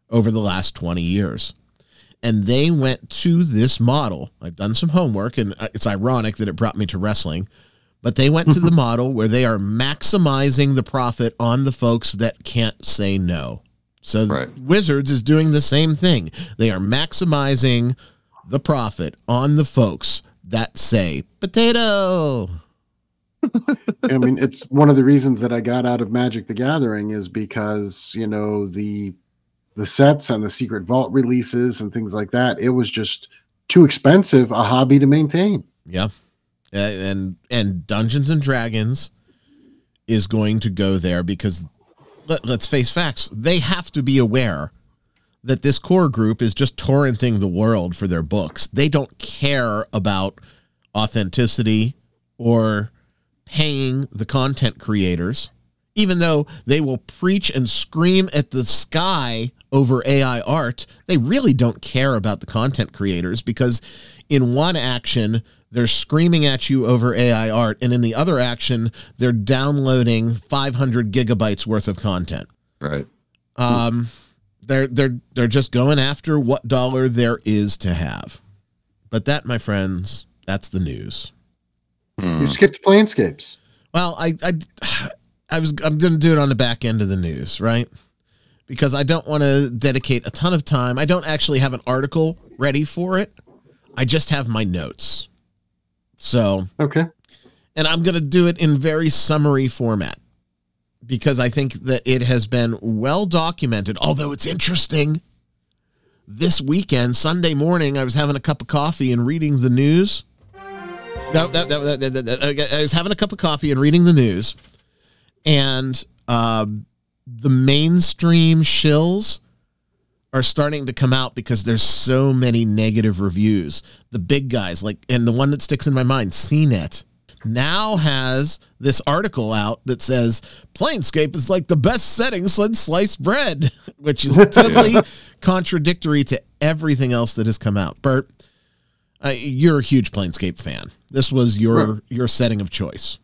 [SPEAKER 1] over the last 20 years. And they went to this model. I've done some homework, and uh, it's ironic that it brought me to wrestling but they went to the model where they are maximizing the profit on the folks that can't say no. So
[SPEAKER 3] Right.
[SPEAKER 1] Wizards is doing the same thing. They are maximizing the profit on the folks that say potato.
[SPEAKER 2] I mean, it's one of the reasons that I got out of Magic the Gathering is because, you know, the the sets and the secret vault releases and things like that, it was just too expensive a hobby to maintain.
[SPEAKER 1] Yeah. And and Dungeons and Dragons is going to go there because let, let's face facts. They have to be aware that this core group is just torrenting the world for their books. They don't care about authenticity or paying the content creators. Even though they will preach and scream at the sky over AI art, they really don't care about the content creators because in one action, they're screaming at you over AI art, and in the other action, they're downloading 500 gigabytes worth of content.
[SPEAKER 3] Right.
[SPEAKER 1] Um, they're they're they're just going after what dollar there is to have. But that, my friends, that's the news.
[SPEAKER 3] Hmm.
[SPEAKER 2] You skipped Planescapes.
[SPEAKER 1] Well, I I I was I'm going to do it on the back end of the news, right? Because I don't want to dedicate a ton of time. I don't actually have an article ready for it. I just have my notes. So,
[SPEAKER 2] Okay.
[SPEAKER 1] and I'm going to do it in very summary format because I think that it has been well documented, although it's interesting. This weekend, Sunday morning, I was having a cup of coffee and reading the news. That, that, that, I was having a cup of coffee and reading the news, and um, the mainstream shills are starting to come out because there's so many negative reviews. The big guys, like, and the one that sticks in my mind, CNET, now has this article out that says Planescape is like the best setting since sliced bread, which is totally contradictory to everything else that has come out. Bert, uh, you're a huge Planescape fan. This was your
[SPEAKER 2] Right.
[SPEAKER 1] your setting of choice.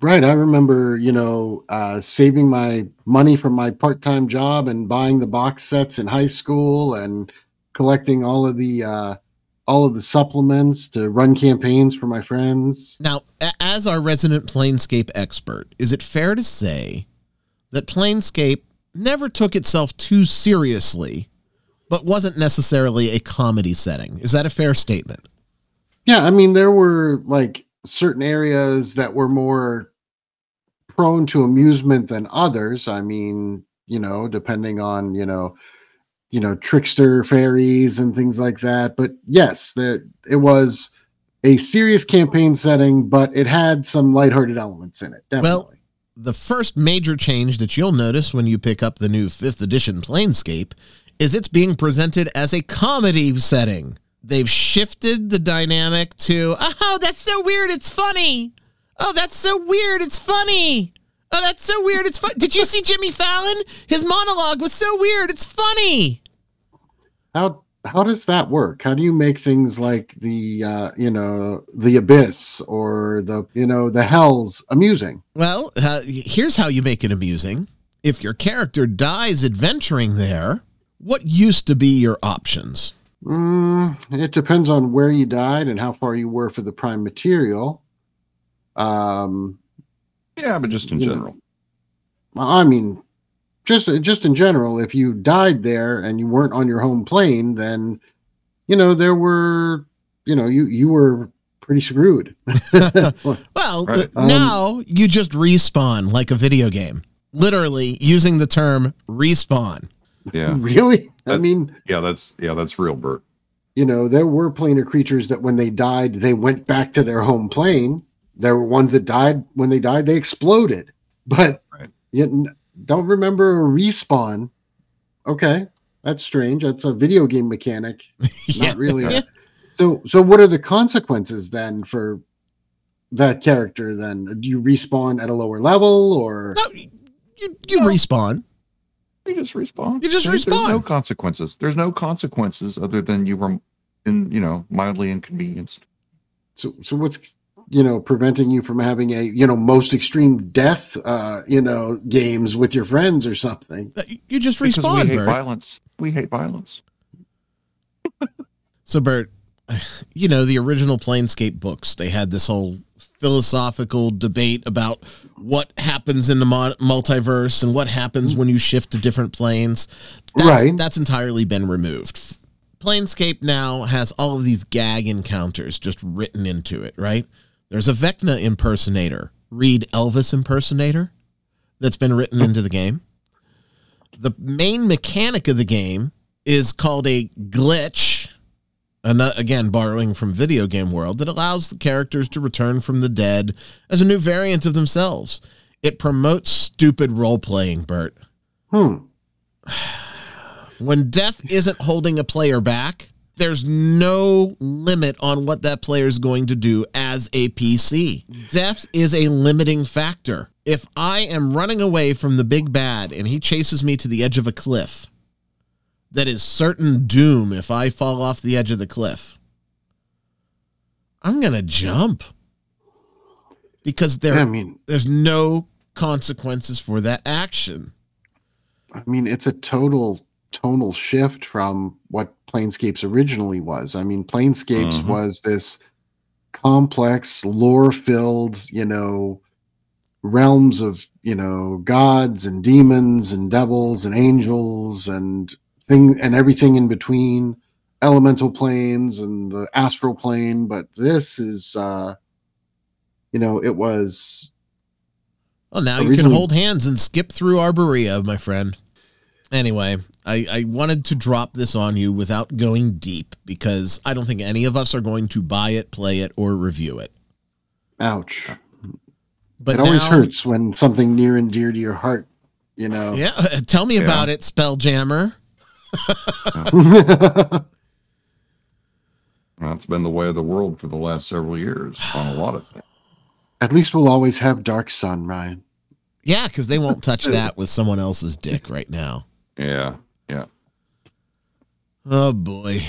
[SPEAKER 2] Right. I remember, you know, uh, saving my money from my part time job and buying the box sets in high school and collecting all of the uh, all of the supplements to run campaigns for my friends.
[SPEAKER 1] Now, as our resident Planescape expert, is it fair to say that Planescape never took itself too seriously, but wasn't necessarily a comedy setting? Is that a fair statement?
[SPEAKER 2] Yeah, I mean, there were like certain areas that were more prone to amusement than others. I mean, you know, depending on, you know, you know, trickster fairies and things like that. But yes, there it was a serious campaign setting, but it had some lighthearted elements in it. Definitely.
[SPEAKER 1] Well, the first major change that you'll notice when you pick up the new 5th edition Planescape is it's being presented as a comedy setting. They've shifted the dynamic to, oh, that's so weird, it's funny. Oh, that's so weird, it's funny. Oh, that's so weird, it's fun. Did you see Jimmy Fallon? His monologue was so weird, it's funny.
[SPEAKER 2] how how does that work? How do you make things like the uh, you know, the abyss or the you know, the hells amusing?
[SPEAKER 1] Well, uh, here's how you make it amusing. If your character dies adventuring there, what used to be your options?
[SPEAKER 2] Mm, it depends on where you died and how far you were for the prime material. Um,
[SPEAKER 3] Yeah, but just in
[SPEAKER 2] You know.
[SPEAKER 3] general.
[SPEAKER 2] I mean, just just in general, if you died there and you weren't on your home plane, then you know there were, you know, you you were pretty screwed.
[SPEAKER 1] Well,
[SPEAKER 3] Right.
[SPEAKER 1] uh, now you just respawn like a video game. Literally using the term respawn.
[SPEAKER 3] Yeah.
[SPEAKER 2] really? I mean,
[SPEAKER 3] Yeah, that's yeah, that's real, Bert.
[SPEAKER 2] you know, there were planar creatures that when they died, they went back to their home plane. There were ones that died when they died, they exploded. But
[SPEAKER 3] Right.
[SPEAKER 2] you don't remember a respawn. Okay, that's strange. That's a video game mechanic. Not really. a-
[SPEAKER 1] Yeah.
[SPEAKER 2] so, so what are the consequences then for that character? Then do you respawn at a lower level, or
[SPEAKER 1] No, you, you
[SPEAKER 3] No.
[SPEAKER 1] respawn.
[SPEAKER 3] You just respawn.
[SPEAKER 1] You just
[SPEAKER 3] There's- There's no consequences. There's no consequences other than you were in, you know, mildly inconvenienced.
[SPEAKER 2] so? So what's you know preventing you from having a you know most extreme death uh you know games with your friends or something?
[SPEAKER 1] Uh, You just
[SPEAKER 3] Because
[SPEAKER 1] respawn,
[SPEAKER 3] we hate
[SPEAKER 1] Bert.
[SPEAKER 3] violence. We hate violence.
[SPEAKER 1] So, Bert, you know, the original Planescape books, they had this whole philosophical debate about what happens in the multiverse and what happens when you shift to different planes. That's,
[SPEAKER 2] Right.
[SPEAKER 1] That's entirely been removed. Planescape now has all of these gag encounters just written into it, right? There's a Vecna impersonator, Reed Elvis impersonator, that's been written oh. into the game. The main mechanic of the game is called a glitch, and again borrowing from video game world that allows the characters to return from the dead as a new variant of themselves. It promotes stupid role playing bert.
[SPEAKER 2] Hmm.
[SPEAKER 1] when death isn't holding a player back there's no limit on what that player is going to do as a pc death is a limiting factor. If I am running away from the big bad and he chases me to the edge of a cliff, that is certain doom if I fall off the edge of the cliff, I'm going to jump because there,
[SPEAKER 2] I mean,
[SPEAKER 1] there's no consequences for that action.
[SPEAKER 2] I mean, it's a total tonal shift from what Planescapes originally was. I mean, Planescapes
[SPEAKER 3] Mhm.
[SPEAKER 2] was this complex, lore-filled, you know, realms of, you know, gods and demons and devils and angels and thing and everything in between, elemental planes and the astral plane, but this is uh you know, it was
[SPEAKER 1] Well, now you can hold hands and skip through Arborea, my friend. Anyway, I, I wanted to drop this on you without going deep because I don't think any of us are going to buy it, play it, or review it.
[SPEAKER 2] ouch.
[SPEAKER 1] But
[SPEAKER 2] it always
[SPEAKER 1] now-
[SPEAKER 2] hurts when something near and dear to your heart, you know.
[SPEAKER 1] Yeah, tell me
[SPEAKER 3] Yeah.
[SPEAKER 1] about it, Spelljammer.
[SPEAKER 3] That's been the way of the world for the last several years on a lot of things.
[SPEAKER 2] At least we'll always have Dark Sun, Ryan.
[SPEAKER 1] Yeah, because they won't touch that with someone else's dick right now.
[SPEAKER 3] Yeah. Yeah.
[SPEAKER 1] Oh boy.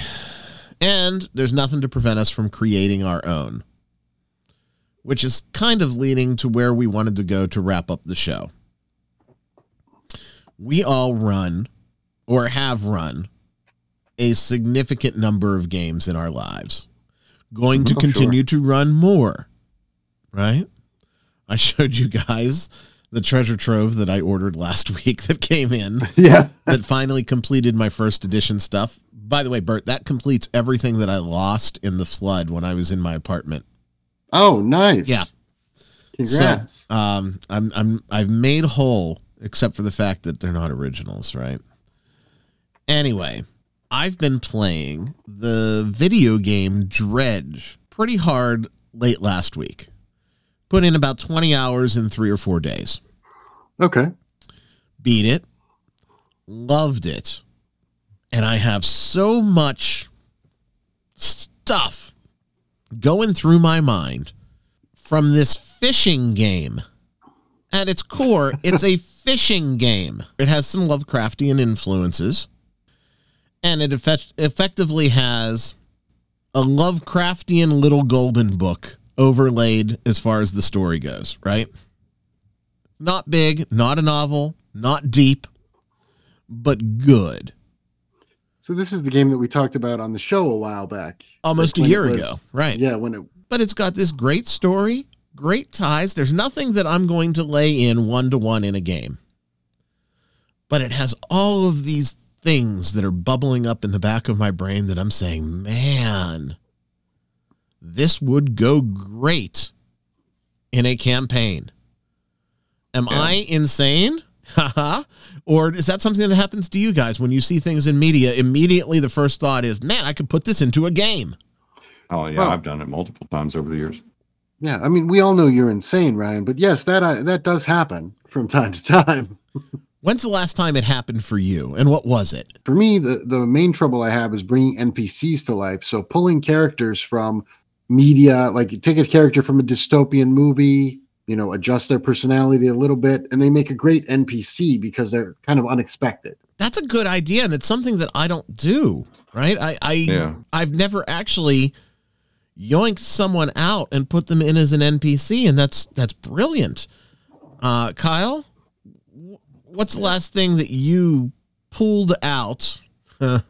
[SPEAKER 1] And there's nothing to prevent us from creating our own, which is kind of leading to where we wanted to go to wrap up the show. We all run or have run a significant number of games in our lives, going to
[SPEAKER 2] Oh, sure.
[SPEAKER 1] continue to run more, right? I showed you guys the treasure trove that I ordered last week that came in
[SPEAKER 2] yeah.
[SPEAKER 1] that finally completed my first edition stuff. By the way, Bert, that completes everything that I lost in the flood when I was in my apartment.
[SPEAKER 2] Oh, nice.
[SPEAKER 1] Yeah.
[SPEAKER 2] Congrats.
[SPEAKER 1] So, um, I'm I'm I've made whole, except for the fact that they're not originals, right? Anyway, I've been playing the video game Dredge pretty hard late last week. Put in about 20 hours in three or four days.
[SPEAKER 2] okay.
[SPEAKER 1] beat it, loved it, and I have so much stuff going through my mind from this fishing game. At its core, it's a fishing game. It has some Lovecraftian influences, and it effect- effectively has a Lovecraftian little golden book overlaid as far as the story goes, right? Not big, not a novel, not deep, but good.
[SPEAKER 2] So this is the game that we talked about on the show a while back.
[SPEAKER 1] Almost
[SPEAKER 2] Like
[SPEAKER 1] a year
[SPEAKER 2] was-
[SPEAKER 1] ago, right?
[SPEAKER 2] Yeah, when it
[SPEAKER 1] But it's got this great story, great ties. There's nothing that I'm going to lay in one to one in a game. But it has all of these things that are bubbling up in the back of my brain that I'm saying, man, this would go great in a campaign. Am
[SPEAKER 3] Yeah.
[SPEAKER 1] I insane? Haha. or is that something that happens to you guys when you see things in media? Immediately, the first thought is, man, I could put this into a game.
[SPEAKER 3] Oh yeah,
[SPEAKER 2] Well-
[SPEAKER 3] I've done it multiple times over the years.
[SPEAKER 2] Yeah, I mean, we all know you're insane, Ryan, but yes, that uh, that does happen from time to time.
[SPEAKER 1] When's the last time it happened for you, and what was it?
[SPEAKER 2] For me, the the main trouble I have is bringing NPCs to life. So pulling characters from media, like you take a character from a dystopian movie, you know, adjust their personality a little bit, and they make a great NPC because they're kind of unexpected.
[SPEAKER 1] That's a good idea, and it's something that I don't do. Right? I, I
[SPEAKER 3] Yeah.
[SPEAKER 1] I've never actually yoinked someone out and put them in as an NPC, and that's that's brilliant. Uh, Kyle, wh- what's the last thing that you pulled out? and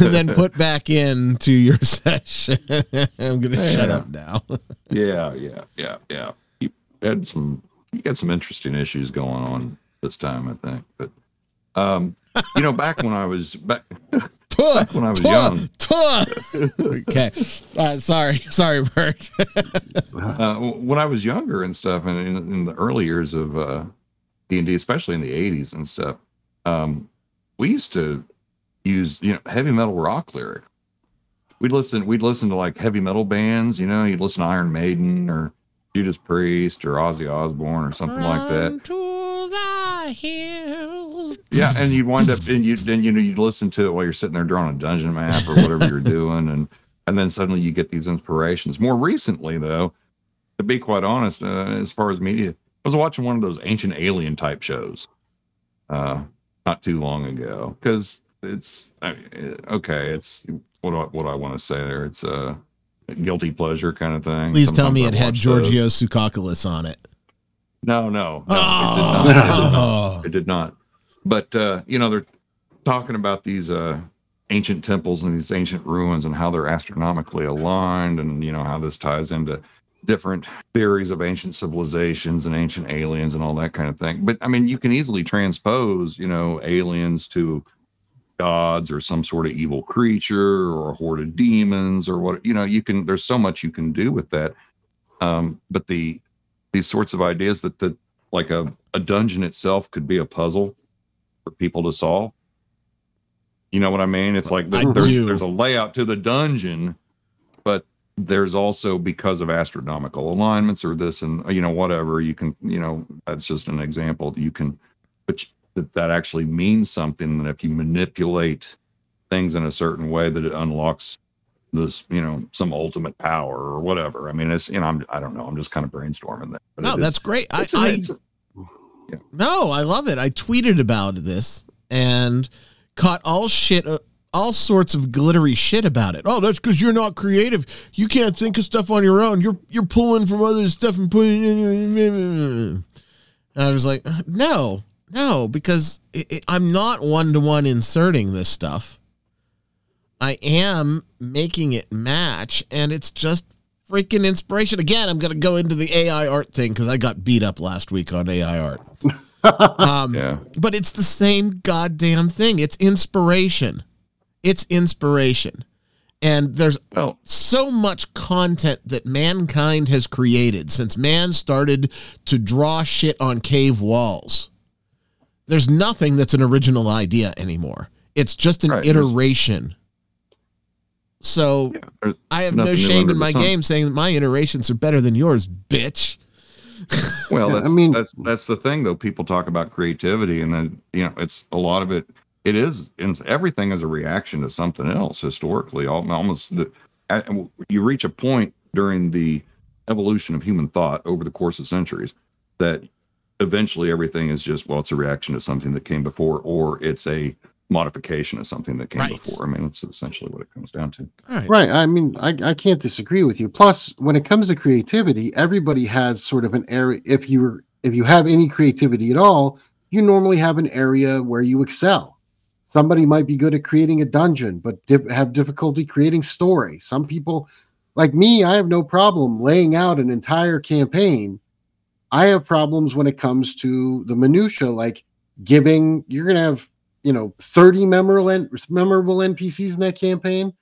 [SPEAKER 1] then put back into your session. I'm gonna shut up now.
[SPEAKER 3] Yeah, yeah, yeah, yeah. You had some you got some interesting issues going on this time, I think. But um, you know, back when I was back
[SPEAKER 1] Tuh,
[SPEAKER 3] when I was young.
[SPEAKER 1] okay. Uh, sorry, sorry, Bert.
[SPEAKER 3] uh, when I was younger and stuff, and in, in the early years of uh, D and D, especially in the '80s and stuff, um, we used to use you know heavy metal rock lyric. We'd listen. We'd listen to like heavy metal bands. You know, you'd listen to Iron Maiden or Judas Priest or Ozzy Osbourne or something like that.
[SPEAKER 1] To the hills.
[SPEAKER 3] Yeah, and you'd wind up and you then you know you'd listen to it while you're sitting there drawing a dungeon map or whatever you're doing, and and then suddenly you get these inspirations. More recently, though, to be quite honest, uh, as far as media, I was watching one of those ancient alien type shows uh, not too long ago because it's I, okay. It's what do I, what do I want to say there. It's a guilty pleasure kind of thing.
[SPEAKER 1] Please tell me
[SPEAKER 3] I
[SPEAKER 1] it had. Giorgio Tsoukalos on it.
[SPEAKER 3] No, no, no
[SPEAKER 1] Oh.
[SPEAKER 3] it, did not, it did not.
[SPEAKER 1] Oh.
[SPEAKER 3] It did not. But uh, you know, they're talking about these uh, ancient temples and these ancient ruins and how they're astronomically aligned, and you know how this ties into different theories of ancient civilizations and ancient aliens and all that kind of thing. But I mean, you can easily transpose, you know, aliens to gods or some sort of evil creature or a horde of demons or what you know you can there's so much you can do with that um but the these sorts of ideas that the like a, a dungeon itself could be a puzzle for people to solve. You know what i mean? It's like the, there's, there's a layout to the dungeon but there's also because of astronomical alignments or this and you know whatever you can you know that's just an example that you can but that that actually means something that if you manipulate things in a certain way that it unlocks this you know some ultimate power or whatever. I mean it's you know I'm, i don't know. I'm just kind of brainstorming but
[SPEAKER 1] No,
[SPEAKER 3] is-
[SPEAKER 1] that's great. I,
[SPEAKER 3] it's a- A-
[SPEAKER 1] no, I love it. I tweeted about this and caught all shit, uh, all sorts of glittery shit about it. Oh, that's because you're not creative. You can't think of stuff on your own. You're you're pulling from other stuff and putting. And I was like, no, no, because it, it, I'm not one to one inserting this stuff. I am making it match, and it's just freaking inspiration. Again, I'm going to go into the AI art thing because I got beat up last week on AI art. Um,
[SPEAKER 3] yeah
[SPEAKER 1] But it's the same goddamn thing. It's inspiration. It's inspiration. And there's
[SPEAKER 3] well
[SPEAKER 1] so much content that mankind has created since man started to draw shit on cave walls. There's nothing that's an original idea anymore. It's just an
[SPEAKER 3] Right, there's-
[SPEAKER 1] iteration. So
[SPEAKER 3] yeah,
[SPEAKER 1] I have no shame in my game saying that my iterations are better than yours, bitch.
[SPEAKER 3] Well,
[SPEAKER 2] Yeah, I
[SPEAKER 3] that's,
[SPEAKER 2] mean-
[SPEAKER 3] that's that's the thing though. People talk about creativity, and then you know, it's a lot of it. It is, and everything is a reaction to something else. Historically, almost the, at- you reach a point during the evolution of human thought over the course of centuries that eventually everything is just well, it's a reaction to something that came before, or it's a modification of something that came
[SPEAKER 1] Right.
[SPEAKER 3] before. I mean, that's essentially what it comes down to.
[SPEAKER 1] All right.
[SPEAKER 2] Right. I mean, I, I can't disagree with you. Plus, when it comes to creativity, everybody has sort of an area. If you're if you have any creativity at all, you normally have an area where you excel. Somebody might be good at creating a dungeon, but dip, have difficulty creating story. Some people, like me, I have no problem laying out an entire campaign. I have problems when it comes to the minutia, like giving. You're gonna have you know 30 memorable memorable NPCs in that campaign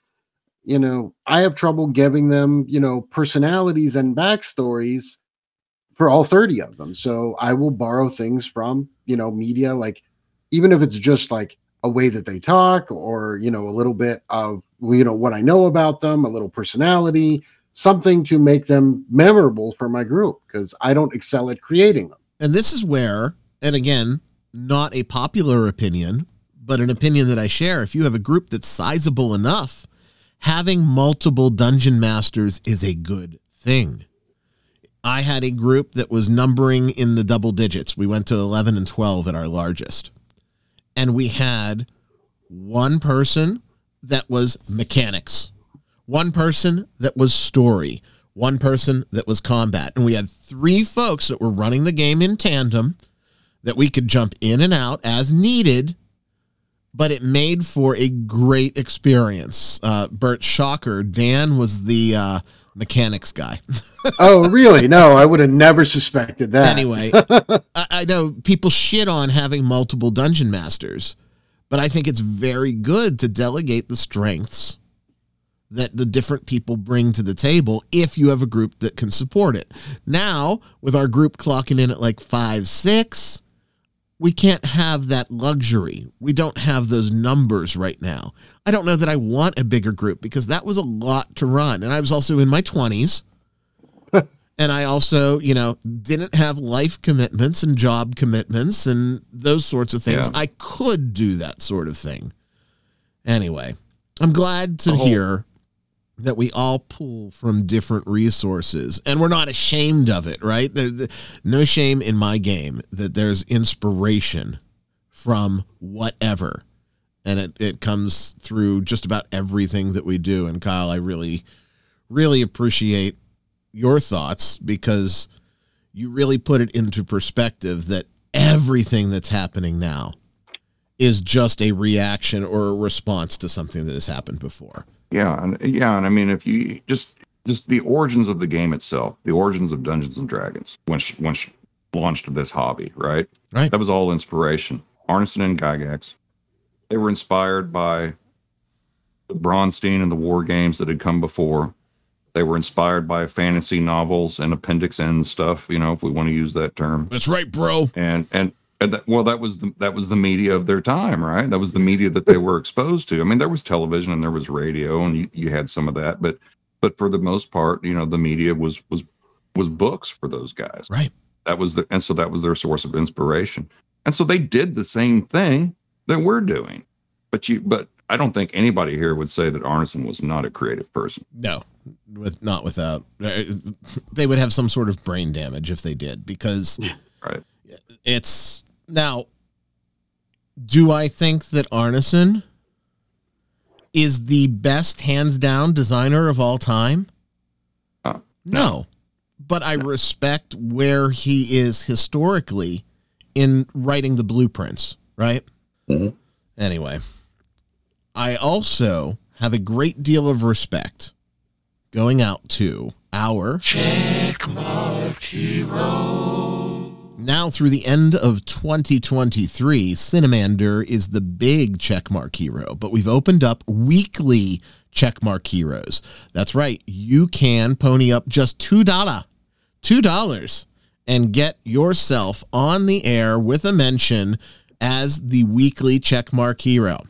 [SPEAKER 2] you know, I have trouble giving them, you know, personalities and backstories for all 30 of them. So I will borrow things from, you know, media, like even if it's just like a way that they talk or, you know, a little bit of, you know, what I know about them, a little personality, something to make them memorable for my group because I don't excel at creating them.
[SPEAKER 1] And this is where, and again, not a popular opinion, but an opinion that I share. If you have a group that's sizable enough, having multiple dungeon masters is a good thing. I had a group that was numbering in the double digits. We went to 11 and 12 at our largest. And we had one person that was mechanics, one person that was story, one person that was combat. And we had three folks that were running the game in tandem that we could jump in and out as needed, but it made for a great experience. Uh, Bert Shocker, Dan was the uh, mechanics guy.
[SPEAKER 2] oh, really? No, I would have never suspected that.
[SPEAKER 1] anyway, I, I know people shit on having multiple dungeon masters, but I think it's very good to delegate the strengths that the different people bring to the table if you have a group that can support it. Now, with our group clocking in at like five, six, we can't have that luxury. We don't have those numbers right now. I don't know that I want a bigger group because that was a lot to run. And I was also in my 20s. and I also, you know, didn't have life commitments and job commitments and those sorts of things.
[SPEAKER 3] Yeah.
[SPEAKER 1] I could do that sort of thing. Anyway, I'm glad to hear that we all pull from different resources and we're not ashamed of it, right? There, no shame in my game that there's inspiration from whatever. And it, it comes through just about everything that we do. And Kyle, I really, really appreciate your thoughts because you really put it into perspective that everything that's happening now is just a reaction or a response to something that has happened before.
[SPEAKER 3] Yeah, and yeah, and I mean, if you just just the origins of the game itself, the origins of Dungeons and Dragons, when she, when she launched this hobby, right?
[SPEAKER 1] Right.
[SPEAKER 3] That was all inspiration. Arneson and Gygax, they were inspired by the Bronstein and the war games that had come before. They were inspired by fantasy novels and Appendix N stuff, you know, if we want to use that term.
[SPEAKER 1] That's right, bro.
[SPEAKER 3] And and and that, well, that was the that was the media of their time, right? That was the media that they were exposed to. I mean, there was television and there was radio, and you, you had some of that, but but for the most part, you know, the media was was was books for those guys.
[SPEAKER 1] Right.
[SPEAKER 3] That was the and so that was their source of inspiration. And so they did the same thing that we're doing. But you but I don't think anybody here would say that Arneson was not a creative person.
[SPEAKER 1] No, with not without. uh, They would have some sort of brain damage if they did because
[SPEAKER 3] Right.
[SPEAKER 1] it's now. Do I think that Arneson is the best hands down designer of all time?
[SPEAKER 3] Uh,
[SPEAKER 1] no, but I respect where he is historically in writing the blueprints. Right.
[SPEAKER 3] Mhm.
[SPEAKER 1] Anyway, I also have a great deal of respect going out to our now through the end of 2023, Cynnamander is the big checkmark hero, but we've opened up weekly checkmark heroes. That's right. You can pony up just $2. $2 and get yourself on the air with a mention as the weekly checkmark hero.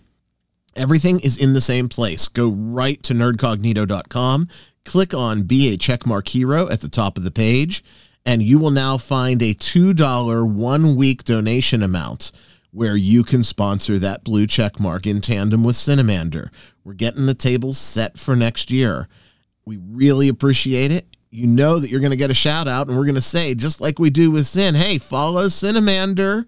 [SPEAKER 1] Everything is in the same place. Go right to nerdcognito.com, click on Be a Checkmark Hero at the top of the page, and you will now find a $2 one week donation amount where you can sponsor that blue check mark in tandem with Cynnamander. We're getting the table set for next year. We really appreciate it. You know that you're going to get a shout out, and we're going to say, just like we do with Sin, hey, follow Cynnamander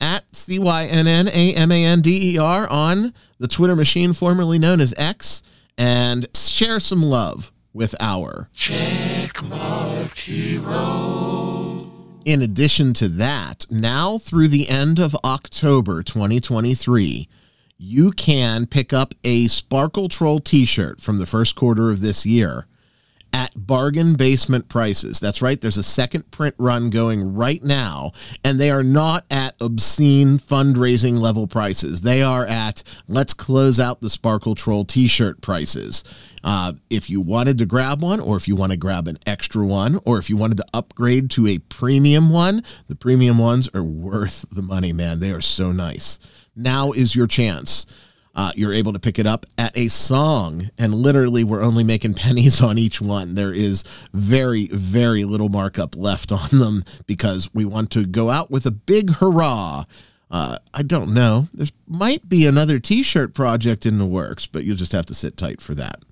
[SPEAKER 1] at C Y N N A M A N D E R on the Twitter machine formerly known as X and share some love with our In addition to that, now through the end of October 2023, you can pick up a Sparkle Troll t shirt from the first quarter of this year at bargain basement prices. That's right, there's a second print run going right now, and they are not at obscene fundraising level prices. They are at let's close out the Sparkle Troll t shirt prices. Uh, if you wanted to grab one, or if you want to grab an extra one, or if you wanted to upgrade to a premium one, the premium ones are worth the money, man. They are so nice. Now is your chance. Uh, you're able to pick it up at a song, and literally, we're only making pennies on each one. There is very, very little markup left on them because we want to go out with a big hurrah. Uh, I don't know. There might be another t shirt project in the works, but you'll just have to sit tight for that.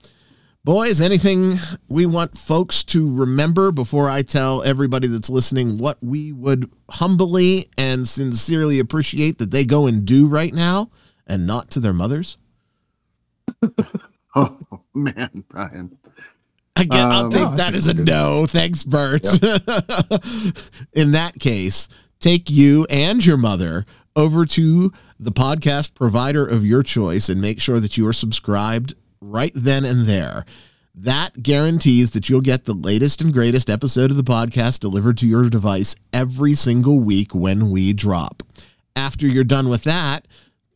[SPEAKER 1] Boys, anything we want folks to remember before I tell everybody that's listening what we would humbly and sincerely appreciate that they go and do right now and not to their mothers?
[SPEAKER 2] Oh man, Brian.
[SPEAKER 1] Again, I'll
[SPEAKER 2] Um,
[SPEAKER 1] take
[SPEAKER 3] No,
[SPEAKER 1] that as a
[SPEAKER 3] we're good.
[SPEAKER 1] no. Thanks, Bert. In that case, take you and your mother over to the podcast provider of your choice and make sure that you are subscribed right then and there. That guarantees that you'll get the latest and greatest episode of the podcast delivered to your device every single week when we drop. After you're done with that,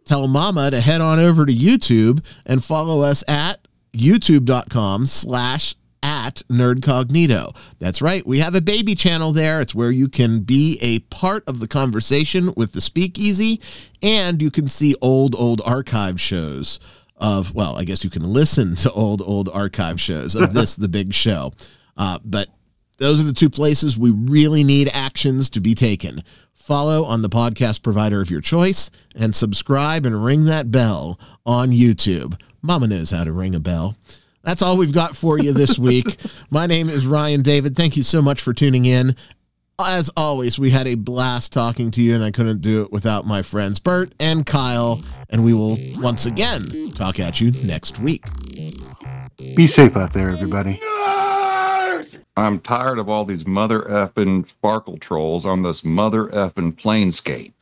[SPEAKER 1] tell mama to head on over to YouTube and follow us at youtube.com slash at nerdcognito. That's right. We have a baby channel there. It's where you can be a part of the conversation with the speakeasy and you can see old, old archive shows of, well, I guess you can listen to old, old archive shows of this, the big show. Uh, but those are the two places we really need actions to be taken. Follow on the podcast provider of your choice and subscribe and ring that bell on YouTube. Mama knows how to ring a bell. That's all we've got for you this week. My name is Ryan David. Thank you so much for tuning in. As always, we had a blast talking to you, and I couldn't do it without my friends Bert and Kyle. And we will once again talk at you next week.
[SPEAKER 2] Be safe out there, everybody.
[SPEAKER 3] I'm tired of all these mother effing sparkle trolls on this mother effing planescape.